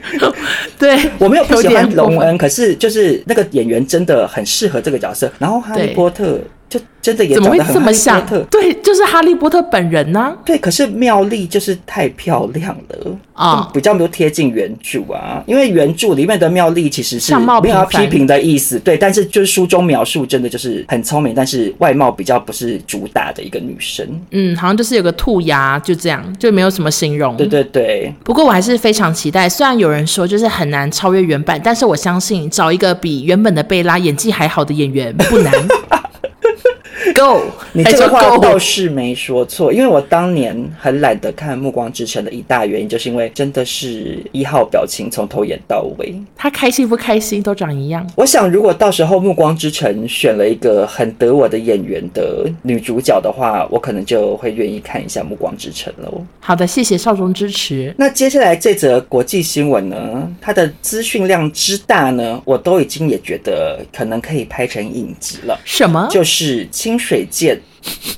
对，我没有 不喜欢龙恩，可是就是那个演员真的很适合这个角色。然后哈利波特。就真的也长得很哈利波特，对，就是哈利波特本人呢、啊。对，可是妙丽就是太漂亮了啊，比较没有贴近原著啊。因为原著里面的妙丽其实是没有要批评的意思，对，但是就是书中描述真的就是很聪明，但是外貌比较不是主打的一个女生。嗯，好像就是有个兔牙，就这样，就没有什么形容。对对对。不过我还是非常期待，虽然有人说就是很难超越原版，但是我相信找一个比原本的贝拉演技还好的演员不难。Go，你这个话倒是没说错，因为我当年很懒得看《暮光之城》的一大原因，就是因为真的是一号表情从头演到尾，他开心不开心都长一样。我想，如果到时候《暮光之城》选了一个很得我的演员的女主角的话，我可能就会愿意看一下《暮光之城》喽。好的，谢谢少中支持。那接下来这则国际新闻呢，它的资讯量之大呢，我都已经也觉得可能可以拍成影集了。什么？就是清水界。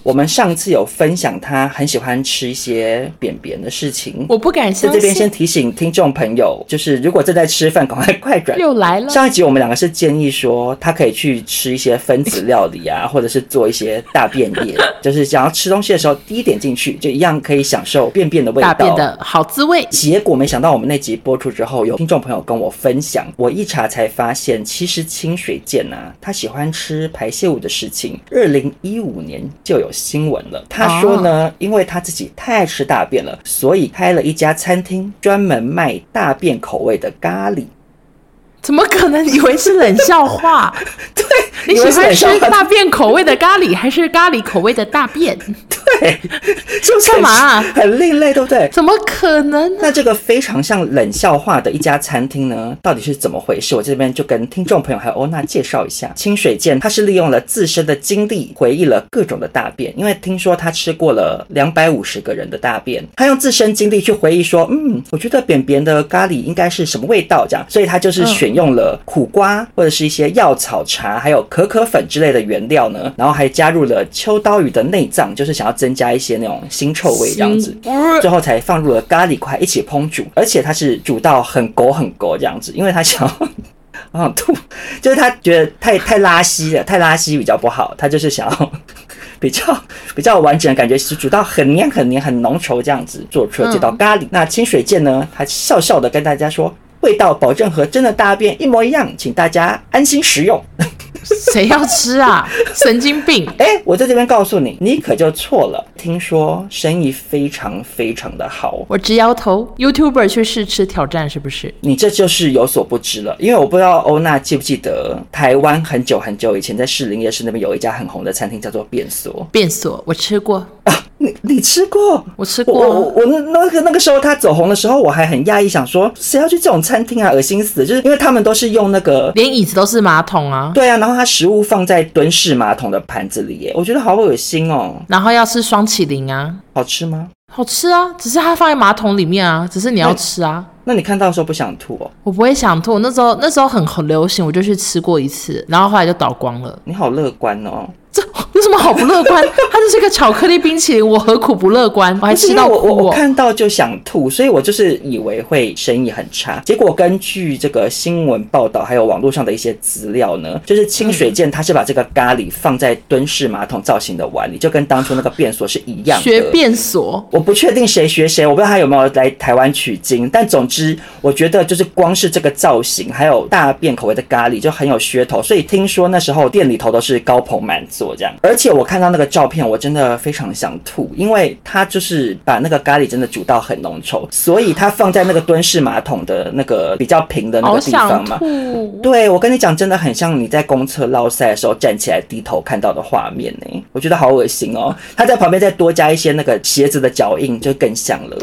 我们上次有分享他很喜欢吃一些便便的事情，我不敢相信。在这边先提醒听众朋友，就是如果正在吃饭，赶快快转。又来了。上一集我们两个是建议说，他可以去吃一些分子料理啊，或者是做一些大便液，就是想要吃东西的时候滴一点进去，就一样可以享受便便的味道，大便的好滋味。结果没想到我们那集播出之后，有听众朋友跟我分享，我一查才发现，其实清水健啊，他喜欢吃排泄物的事情，二零一五年。就有新闻了。他说呢，哦、因为他自己太爱吃大便了，所以开了一家餐厅，专门卖大便口味的咖喱。怎么可能？以为是冷笑话？对，你喜欢吃大便口味的咖喱，还是咖喱口味的大便？对，就是干嘛啊？很另类，对不对？怎么可能？那这个非常像冷笑话的一家餐厅呢，到底是怎么回事？我这边就跟听众朋友还有欧娜介绍一下。清水健他是利用了自身的经历，回忆了各种的大便，因为听说他吃过了两百五十个人的大便，他用自身经历去回忆说，嗯，我觉得扁扁的咖喱应该是什么味道这样，所以他就是选用了苦瓜或者是一些药草茶，还有可可粉之类的原料呢，然后还加入了秋刀鱼的内脏，就是想要增加一些那种腥臭味这样子，最后才放入了咖喱块一起烹煮，而且它是煮到很狗很狗这样子，因为他想要。啊吐，就是他觉得太太拉稀了，太拉稀比较不好，他就是想要比较 比较完整的感觉，是煮到很黏很黏很浓稠这样子做出了这道咖喱。嗯、那清水健呢，他笑笑的跟大家说，味道保证和真的大便一模一样，请大家安心食用。谁要吃啊？神经病！哎、欸，我在这边告诉你，你可就错了。听说生意非常非常的好，我直摇头。YouTuber 去试吃挑战是不是？你这就是有所不知了，因为我不知道欧娜记不记得，台湾很久很久以前在士林夜市那边有一家很红的餐厅叫做变所。变所，我吃过。啊你你吃过？我吃过。我我那那个那个时候他走红的时候，我还很讶异，想说谁要去这种餐厅啊？恶心死！就是因为他们都是用那个连椅子都是马桶啊。对啊，然后他食物放在蹲式马桶的盘子里耶，我觉得好恶心哦。然后要吃双麒麟啊，好吃吗？好吃啊，只是它放在马桶里面啊，只是你要吃啊。那，那你看到的时候不想吐哦？我不会想吐，那时候那时候很很流行，我就去吃过一次，然后后来就倒光了。你好乐观哦。这有什么好不乐观？它就是一个巧克力冰淇淋，我何苦不乐观？我还吃到哭哦。我我看到就想吐，所以我就是以为会生意很差。结果根据这个新闻报道，还有网络上的一些资料呢，就是清水健他是把这个咖喱放在蹲式马桶造型的碗里，就跟当初那个便所是一样的。学便所，我不确定谁学谁，我不知道他有没有来台湾取经。但总之，我觉得就是光是这个造型，还有大便口味的咖喱就很有噱头。所以听说那时候店里头都是高朋满座这样，而且我。看到那个照片，我真的非常想吐，因为他就是把那个咖喱真的煮到很浓稠，所以他放在那个蹲式马桶的那个比较平的那个地方嘛。对，我跟你讲，真的很像你在公厕落赛的时候站起来低头看到的画面呢。我觉得好恶心哦。他在旁边再多加一些那个鞋子的脚印，就更像了。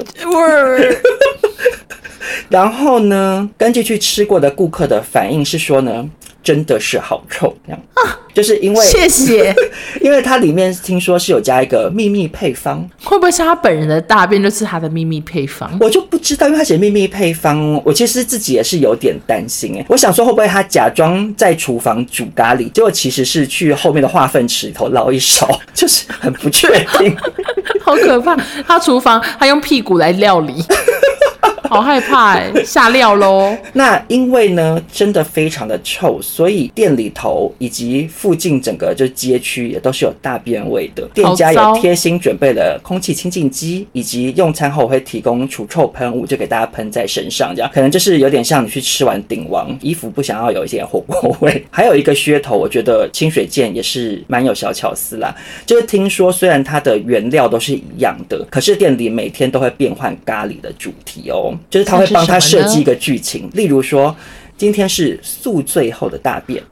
然后呢，根据去吃过的顾客的反应是说呢。真的是好臭，这样啊，就是因为谢谢，因为它里面听说是有加一个秘密配方，会不会是他本人的大便就是他的秘密配方？我就不知道，因为他写秘密配方，我其实自己也是有点担心哎，我想说会不会他假装在厨房煮咖喱，结果其实是去后面的化粪池里头捞一勺，就是很不确定，好可怕，他厨房他用屁股来料理。好害怕哎、欸，下料喽！那因为呢，真的非常的臭，所以店里头以及附近整个就街区也都是有大便味的。店家有贴心准备了空气清净机，以及用餐后会提供除臭喷雾，就给大家喷在身上，这样可能就是有点像你去吃完鼎王，衣服不想要有一点火锅味。还有一个噱头，我觉得清水剑也是蛮有小巧思啦，就是听说虽然它的原料都是一样的，可是店里每天都会变换咖喱的主题哦。就是他会帮他设计一个剧情，例如说，今天是宿醉后的大便，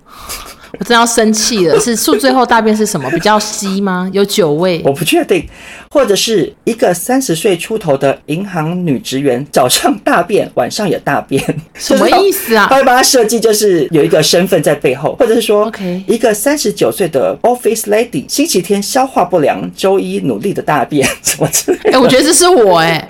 我真要生气了。是宿醉后大便是什么？比较稀吗？有酒味？我不确定。或者是一个三十岁出头的银行女职员，早上大便，晚上也大便，什么意思啊？他会帮他设计，就是有一个身份在背后，或者是说，OK，一个三十九岁的 office lady，星期天消化不良，周一努力的大便，什么之类的。哎、欸，我觉得这是我哎、欸。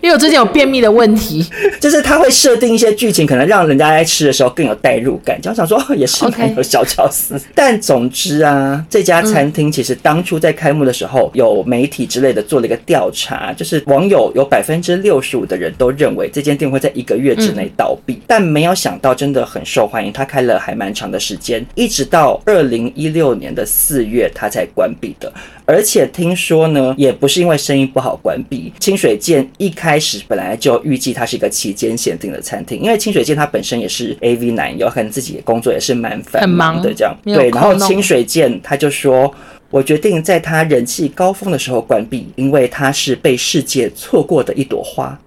因为我最近有便秘的问题，就是他会设定一些剧情，可能让人家在吃的时候更有代入感。就想说也是很有小巧思。但总之啊，这家餐厅其实当初在开幕的时候，有媒体之类的做了一个调查，就是网友有百分之六十五的人都认为这间店会在一个月之内倒闭，但没有想到真的很受欢迎。他开了还蛮长的时间，一直到二零一六年的四月他才关闭的。而且听说呢，也不是因为生意不好关闭。清水健一开始本来就预计它是一个期间限定的餐厅，因为清水健他本身也是 AV 男优，可能自己的工作也是蛮繁忙的这样。对，然后清水健他就说：“我决定在他人气高峰的时候关闭，因为他是被世界错过的一朵花。”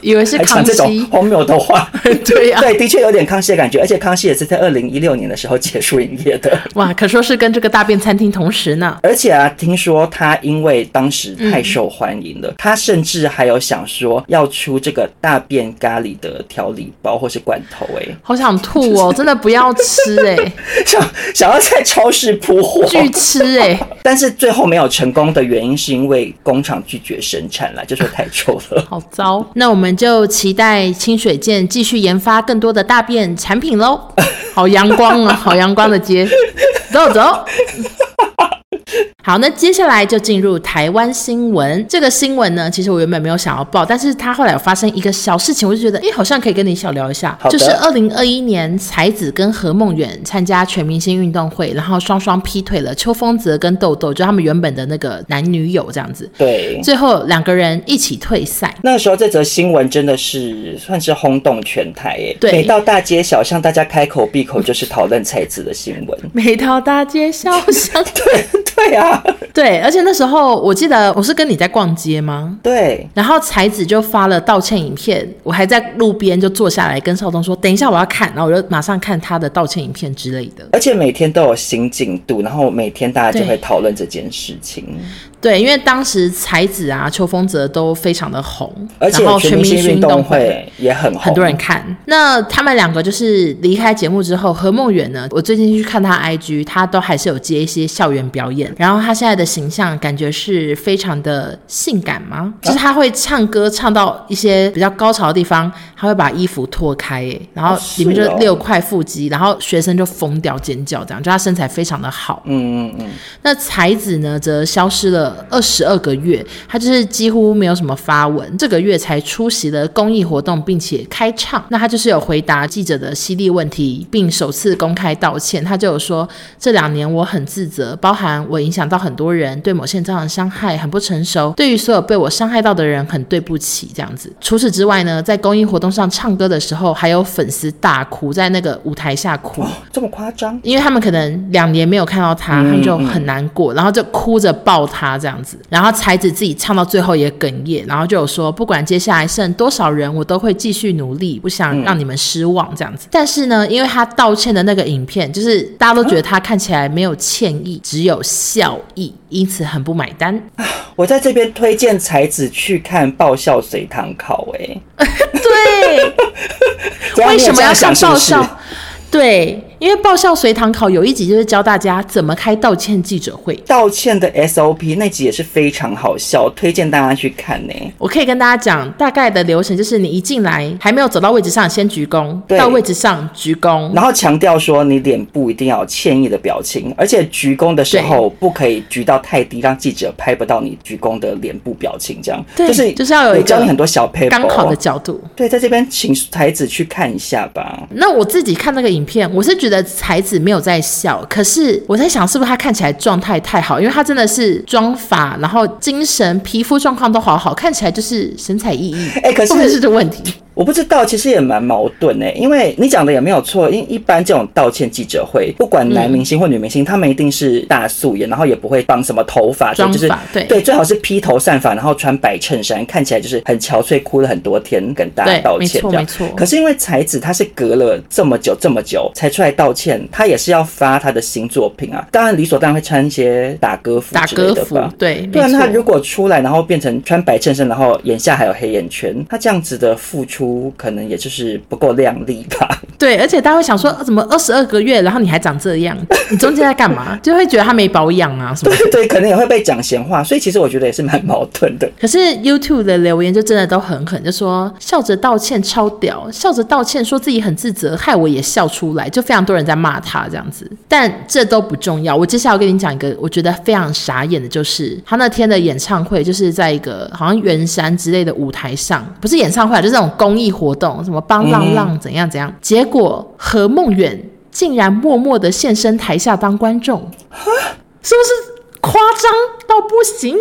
以为是康熙荒谬的话。对呀、啊，对，的确有点康熙的感觉，而且康熙也是在二零一六年的时候结束营业的。哇，可说是跟这个大便餐厅同时呢。而且啊，听说他因为当时太受欢迎了，嗯、他甚至还有想说要出这个大便咖喱的调理包或是罐头、欸。哎，好想吐哦，就是、真的不要吃哎、欸，想想要在超市铺货拒吃哎、欸，但是最后没有成功的原因是因为工厂拒绝生产了，就说太臭了，好糟。那我们就期待清水健继续研发更多的大便产品喽。好阳光啊，好阳光的街，走走。好，那接下来就进入台湾新闻。这个新闻呢，其实我原本没有想要报，但是它后来有发生一个小事情，我就觉得，哎，好像可以跟你小聊一下。就是二零二一年，才子跟何梦远参加全明星运动会，然后双双劈腿了邱风泽跟豆豆，就他们原本的那个男女友这样子。对。最后两个人一起退赛。那个时候，这则新闻真的是算是轰动全台耶。对。每到大街小巷，大家开口闭口就是讨论才子的新闻。每到大街小巷，对对啊。对，而且那时候我记得我是跟你在逛街吗？对，然后才子就发了道歉影片，我还在路边就坐下来跟少东说，等一下我要看，然后我就马上看他的道歉影片之类的。而且每天都有新进度，然后每天大家就会讨论这件事情。对，因为当时才子啊、邱风泽都非常的红，而且全明星运动会也很，很多人看。那他们两个就是离开节目之后，何梦远呢？我最近去看他 IG，他都还是有接一些校园表演。然后他现在的形象感觉是非常的性感吗？啊、就是他会唱歌唱到一些比较高潮的地方，他会把衣服脱开，哎，然后里面就六块腹肌，然后学生就疯掉尖叫，这样就他身材非常的好。嗯嗯嗯。那才子呢，则消失了。二十二个月，他就是几乎没有什么发文。这个月才出席了公益活动，并且开唱。那他就是有回答记者的犀利问题，并首次公开道歉。他就有说，这两年我很自责，包含我影响到很多人，对某些人造成伤害，很不成熟。对于所有被我伤害到的人，很对不起。这样子。除此之外呢，在公益活动上唱歌的时候，还有粉丝大哭，在那个舞台下哭，哦、这么夸张？因为他们可能两年没有看到他，嗯、他们就很难过，然后就哭着抱他这样子。然后才子自己唱到最后也哽咽，然后就有说，不管接下来剩多少人，我都会继续努力，不想让你们失望这样子。嗯、但是呢，因为他道歉的那个影片，就是大家都觉得他看起来没有歉意，只有笑意，因此很不买单。我在这边推荐才子去看《爆笑随堂考》欸，哎，对，为什么要看爆笑？对。因为爆笑随堂考有一集就是教大家怎么开道歉记者会，道歉的 SOP 那集也是非常好笑，推荐大家去看呢。我可以跟大家讲大概的流程，就是你一进来还没有走到位置上，先鞠躬，对到位置上鞠躬，然后强调说你脸部一定要有歉意的表情，而且鞠躬的时候不可以鞠到太低，让记者拍不到你鞠躬的脸部表情，这样对就是就是要有一个教你很多小配刚好的角度。对，在这边请才子去看一下吧。那我自己看那个影片，我是觉得才子没有在笑，可是我在想，是不是他看起来状态太好？因为他真的是妆发，然后精神、皮肤状况都好好，看起来就是神采奕奕。哎、欸，可是这是这个问题。我不知道，其实也蛮矛盾哎，因为你讲的也没有错，因为一般这种道歉记者会，不管男明星或女明星，嗯、他们一定是大素颜，然后也不会绑什么头发，就是对对，最好是披头散发，然后穿白衬衫，看起来就是很憔悴，哭了很多天，跟大家道歉这样。没错，没错。可是因为才子他是隔了这么久这么久才出来道歉，他也是要发他的新作品啊，当然理所当然会穿一些打歌服之类的吧。对，不然他如果出来然后变成穿白衬衫，然后眼下还有黑眼圈，他这样子的付出可能也。就是不够靓丽吧？对，而且大家会想说，怎么二十二个月，然后你还长这样？你中间在干嘛？就会觉得他没保养啊什么？对对，可能也会被讲闲话。所以其实我觉得也是蛮矛盾的。可是 YouTube 的留言就真的都很狠，就说笑着道歉超屌，笑着道歉说自己很自责，害我也笑出来，就非常多人在骂他这样子。但这都不重要。我接下来要跟你讲一个我觉得非常傻眼的，就是他那天的演唱会，就是在一个好像圆山之类的舞台上，不是演唱会啊，就是这种公益活动，什么。帮浪浪怎样怎样？结果何梦远竟然默默的现身台下当观众，是不是夸张到不行？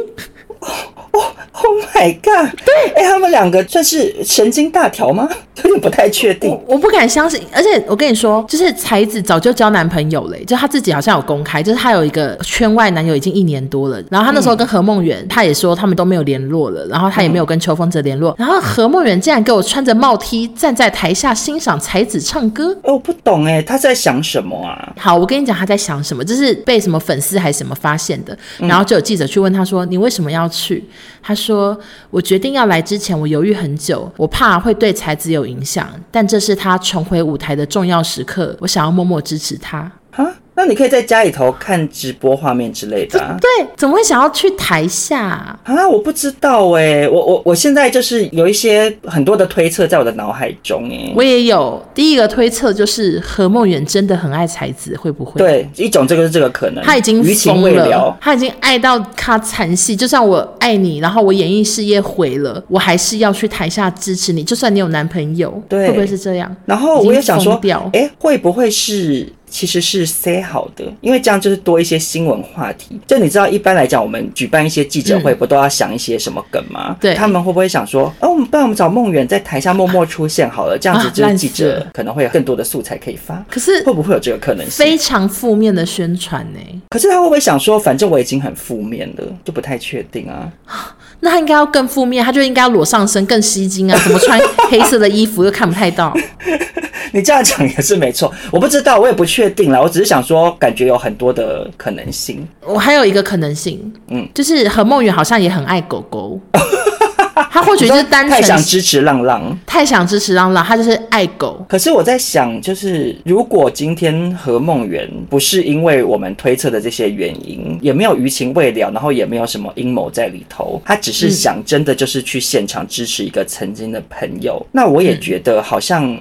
哦，Oh my god！对，哎、欸，他们两个算是神经大条吗？有点不太确定我，我不敢相信。而且我跟你说，就是才子早就交男朋友了，就他自己好像有公开，就是他有一个圈外男友已经一年多了。然后他那时候跟何梦圆，他也说他们都没有联络了，然后他也没有跟邱风泽联络。然后何梦远竟然给我穿着帽 T 站在台下欣赏才子唱歌，哎，我不懂哎，他在想什么啊？好，我跟你讲他在想什么，就是被什么粉丝还是什么发现的，然后就有记者去问他说：“你为什么要去？”他说：“我决定要来之前，我犹豫很久，我怕会对才子有影响，但这是他重回舞台的重要时刻，我想要默默支持他。”哈？那你可以在家里头看直播画面之类的、啊。对，怎么会想要去台下啊？我不知道哎、欸，我我我现在就是有一些很多的推测在我的脑海中哎、欸。我也有第一个推测，就是何梦远真的很爱才子，会不会？对，一种这个是这个可能。他已经疯了，他已经爱到他残戏。就算我爱你，然后我演艺事业毁了，我还是要去台下支持你，就算你有男朋友。对，会不会是这样？然后我也想说，哎、欸，会不会是？其实是塞好的，因为这样就是多一些新闻话题。就你知道，一般来讲，我们举办一些记者会，不都要想一些什么梗吗？对、嗯，他们会不会想说，哦，我们不然我们找梦圆在台下默默出现好了，这样子就是记者可能会有更多的素材可以发。可是会不会有这个可能性？非常负面的宣传呢？可是他会不会想说，反正我已经很负面了，就不太确定啊？那他应该要更负面，他就应该要裸上身更吸睛啊？怎么穿黑色的衣服又看不太到？你这样讲也是没错，我不知道，我也不确定啦。我只是想说，感觉有很多的可能性。我还有一个可能性，嗯，就是何梦圆好像也很爱狗狗，他或许是单纯太想支持浪浪，太想支持浪浪，他就是爱狗。可是我在想，就是如果今天何梦圆不是因为我们推测的这些原因，也没有余情未了，然后也没有什么阴谋在里头，他只是想真的就是去现场支持一个曾经的朋友，嗯、那我也觉得好像。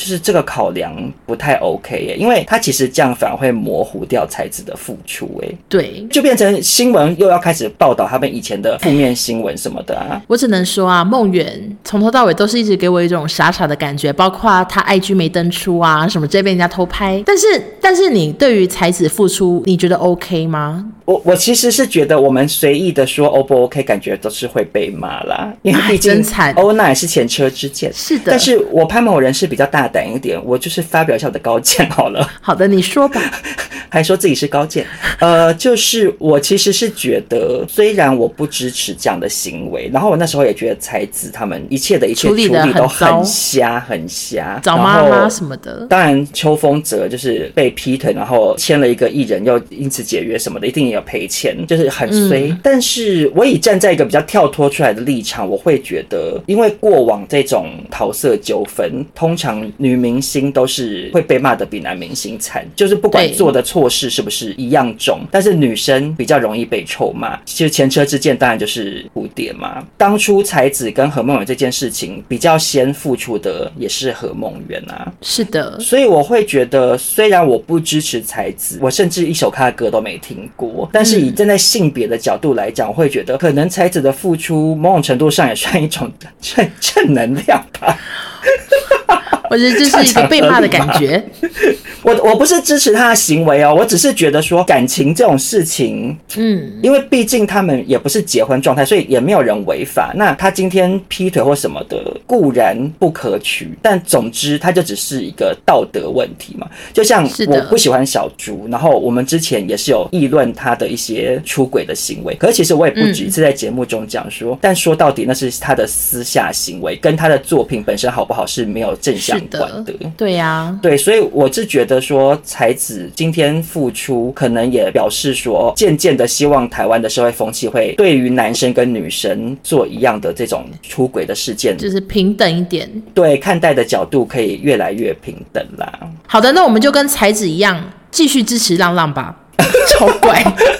就是这个考量不太 OK 耶，因为他其实这样反而会模糊掉才子的付出哎，对，就变成新闻又要开始报道他们以前的负面新闻什么的啊。我只能说啊，梦圆从头到尾都是一直给我一种傻傻的感觉，包括他 IG 没登出啊，什么直接被人家偷拍。但是，但是你对于才子付出，你觉得 OK 吗？我我其实是觉得我们随意的说 O 不 OK，感觉都是会被骂啦，因为毕竟欧娜也是前车之鉴。是的，但是我潘某人是比较大胆一点，我就是发表一下我的高见好了。好的，你说吧。还说自己是高见，呃，就是我其实是觉得，虽然我不支持这样的行为，然后我那时候也觉得才子他们一切的一切处理都很瞎很瞎，找妈妈什么的。当然，秋风泽就是被劈腿，然后签了一个艺人，又因此解约什么的，一定也有赔钱，就是很衰。嗯、但是我以站在一个比较跳脱出来的立场，我会觉得，因为过往这种桃色纠纷，通常女明星都是会被骂的比男明星惨，就是不管做的错。错事是不是一样重？但是女生比较容易被臭骂。其实前车之鉴当然就是蝴蝶嘛。当初才子跟何梦圆这件事情比较先付出的也是何梦圆啊。是的，所以我会觉得，虽然我不支持才子，我甚至一首他的歌都没听过，但是以站在性别的角度来讲，我会觉得可能才子的付出某种程度上也算一种 正正能量吧。我觉得这是一个被骂的感觉。我我不是支持他的行为哦，我只是觉得说感情这种事情，嗯，因为毕竟他们也不是结婚状态，所以也没有人违法。那他今天劈腿或什么的固然不可取，但总之他就只是一个道德问题嘛。就像我不喜欢小猪，然后我们之前也是有议论他的一些出轨的行为，可是其实我也不止一次在节目中讲说，但说到底那是他的私下行为，跟他的作品本身好不好是没有正相。的。对呀、啊，对，所以我是觉得说，才子今天付出，可能也表示说，渐渐的希望台湾的社会风气会对于男生跟女生做一样的这种出轨的事件，就是平等一点，对，看待的角度可以越来越平等啦。好的，那我们就跟才子一样，继续支持浪浪吧，超怪。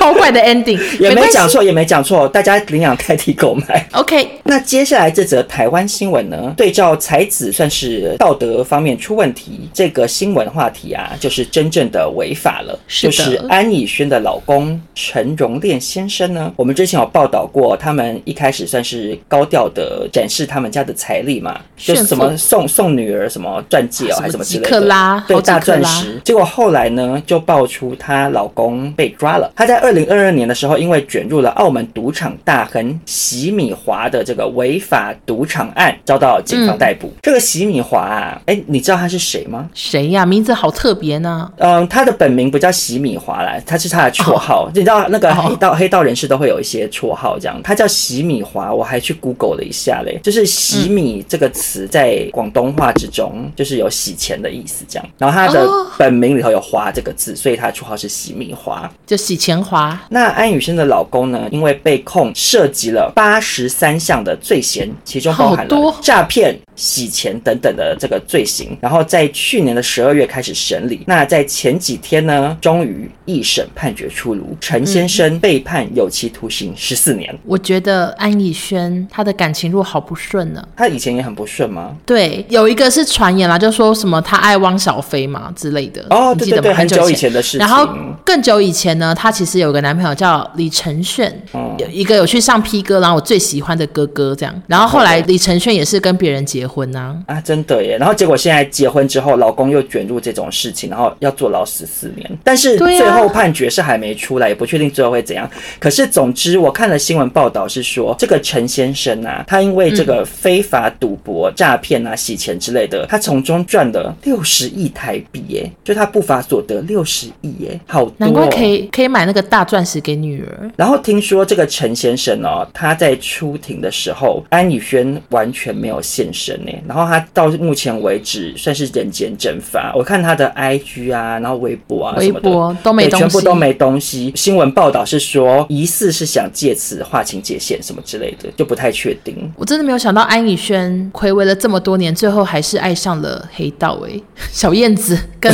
超坏的 ending 也没讲错，也没讲错，大家领养代替购买。OK，那接下来这则台湾新闻呢？对照才子算是道德方面出问题，这个新闻话题啊，就是真正的违法了。是的。就是安以轩的老公陈荣炼先生呢，我们之前有报道过，他们一开始算是高调的展示他们家的财力嘛，就是什么送送女儿什么钻戒哦，还是什么之类的，克拉，对，大钻石。结果后来呢，就爆出她老公被抓了，他在二。二零二二年的时候，因为卷入了澳门赌场大亨席米华的这个违法赌场案，遭到警方逮捕。嗯、这个席米华啊，哎，你知道他是谁吗？谁呀？名字好特别呢。嗯，他的本名不叫席米华啦，他是他的绰号。哦、你知道那个黑道、哦、黑道人士都会有一些绰号，这样。他叫席米华，我还去 Google 了一下嘞，就是席米这个词在广东话之中就是有洗钱的意思，这样。然后他的本名里头有“华”这个字，所以他的绰号是席米华，就洗钱华。那安宇轩的老公呢？因为被控涉及了八十三项的罪嫌，其中包含了诈骗。洗钱等等的这个罪行，然后在去年的十二月开始审理。那在前几天呢，终于一审判决出炉，陈先生被判有期徒刑十四年。我觉得安以轩他的感情路好不顺呢。他以前也很不顺吗？对，有一个是传言啦，就说什么他爱汪小菲嘛之类的。哦，对对对，很久以前的事情。然后更久以前呢，他其实有个男朋友叫李承铉，嗯，有一个有去上 P 哥，然后我最喜欢的哥哥这样。然后后来李承铉也是跟别人结婚。呐啊啊，真的耶！然后结果现在结婚之后，老公又卷入这种事情，然后要坐牢十四年。但是最后判决是还没出来，也不确定最后会怎样。可是总之，我看了新闻报道是说，这个陈先生啊，他因为这个非法赌博、诈骗啊、洗钱之类的，他从中赚了六十亿台币耶，就他不法所得六十亿耶，好多哦。难怪可以可以买那个大钻石给女儿。然后听说这个陈先生哦，他在出庭的时候，安以轩完全没有现身呢。然后他到目前为止算是人间蒸发。我看他的 IG 啊，然后微博啊，微博都没东西，全部都没东西。新闻报道是说，疑似是想借此划清界限什么之类的，就不太确定。我真的没有想到安以轩睽违了这么多年，最后还是爱上了黑道哎、欸，小燕子跟。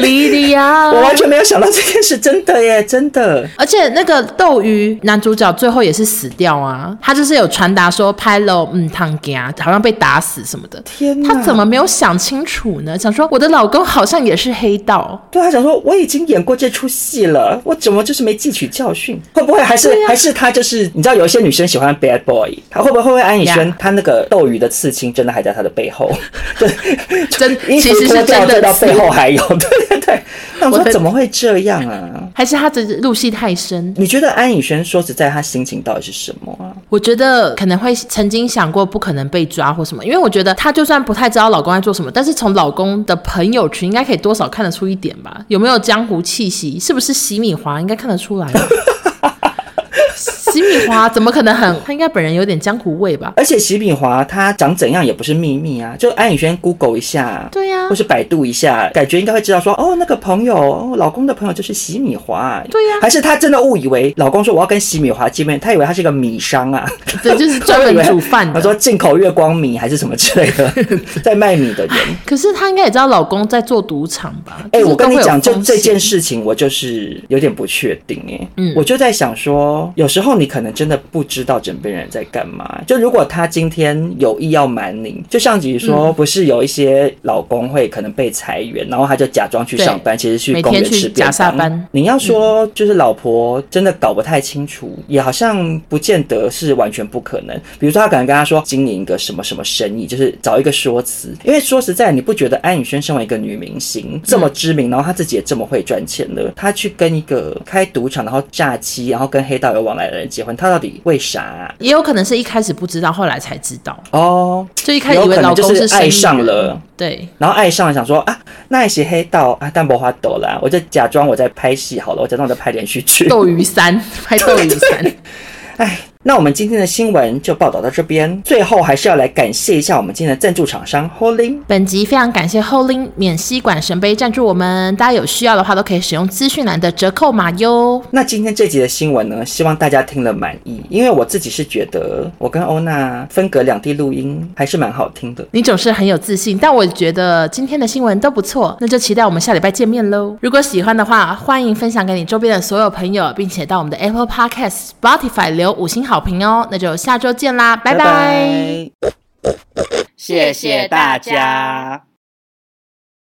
莉莉亚，我完全没有想到这件事，真的耶，真的。而且那个斗鱼男主角最后也是死掉啊，他就是有传达说拍了嗯汤家好像被打死什么的。天哪，他怎么没有想清楚呢？想说我的老公好像也是黑道，对，他想说我已经演过这出戏了，我怎么就是没汲取教训？会不会还是、啊、还是他就是你知道有一些女生喜欢 bad boy，他会不会会不会安以轩他那个斗鱼的刺青真的还在他的背后？对，真其实是真的到背后还有对。对，那我说怎么会这样啊？还是他的入戏太深？你觉得安以轩说实在，他心情到底是什么啊？我觉得可能会曾经想过不可能被抓或什么，因为我觉得他就算不太知道老公在做什么，但是从老公的朋友圈应该可以多少看得出一点吧？有没有江湖气息？是不是洗米华？应该看得出来。席米华怎么可能很？他应该本人有点江湖味吧？而且席米华他长怎样也不是秘密啊，就安以轩 Google 一下，对呀、啊，或是百度一下，感觉应该会知道说，哦，那个朋友，哦、老公的朋友就是席米华，对呀、啊，还是他真的误以为老公说我要跟席米华见面，他以为他是一个米商啊，对，就是专门煮饭的，他说进口月光米还是什么之类的，在卖米的人。可是他应该也知道老公在做赌场吧？哎、欸，我跟你讲，就这件事情，我就是有点不确定哎，嗯，我就在想说，有时候你。你可能真的不知道枕边人在干嘛。就如果他今天有意要瞒你，就像比如说，不是有一些老公会可能被裁员，然后他就假装去上班，其实去公园吃便当。你要说就是老婆真的搞不太清楚，也好像不见得是完全不可能。比如说他可能跟他说经营一个什么什么生意，就是找一个说辞。因为说实在，你不觉得安以轩身为一个女明星这么知名，然后她自己也这么会赚钱的，她去跟一个开赌场然后诈欺，然后跟黑道有往来的人。结婚，他到底为啥啊？也有可能是一开始不知道，后来才知道哦。就一开始以为老公是爱上了，对，然后爱上了，想说啊，那一些黑道啊，但不花抖啦，我就假装我在拍戏好了，我假装我在拍连续剧《斗鱼三》，拍《斗鱼三》，哎。那我们今天的新闻就报道到这边。最后还是要来感谢一下我们今天的赞助厂商 Holin。本集非常感谢 Holin 免吸管神杯赞助我们，大家有需要的话都可以使用资讯栏的折扣码哟。那今天这集的新闻呢，希望大家听了满意，因为我自己是觉得我跟欧娜分隔两地录音还是蛮好听的。你总是很有自信，但我觉得今天的新闻都不错，那就期待我们下礼拜见面喽。如果喜欢的话，欢迎分享给你周边的所有朋友，并且到我们的 Apple Podcast、Spotify 留五星好。好评哦，那就下周见啦，拜拜！谢谢大家。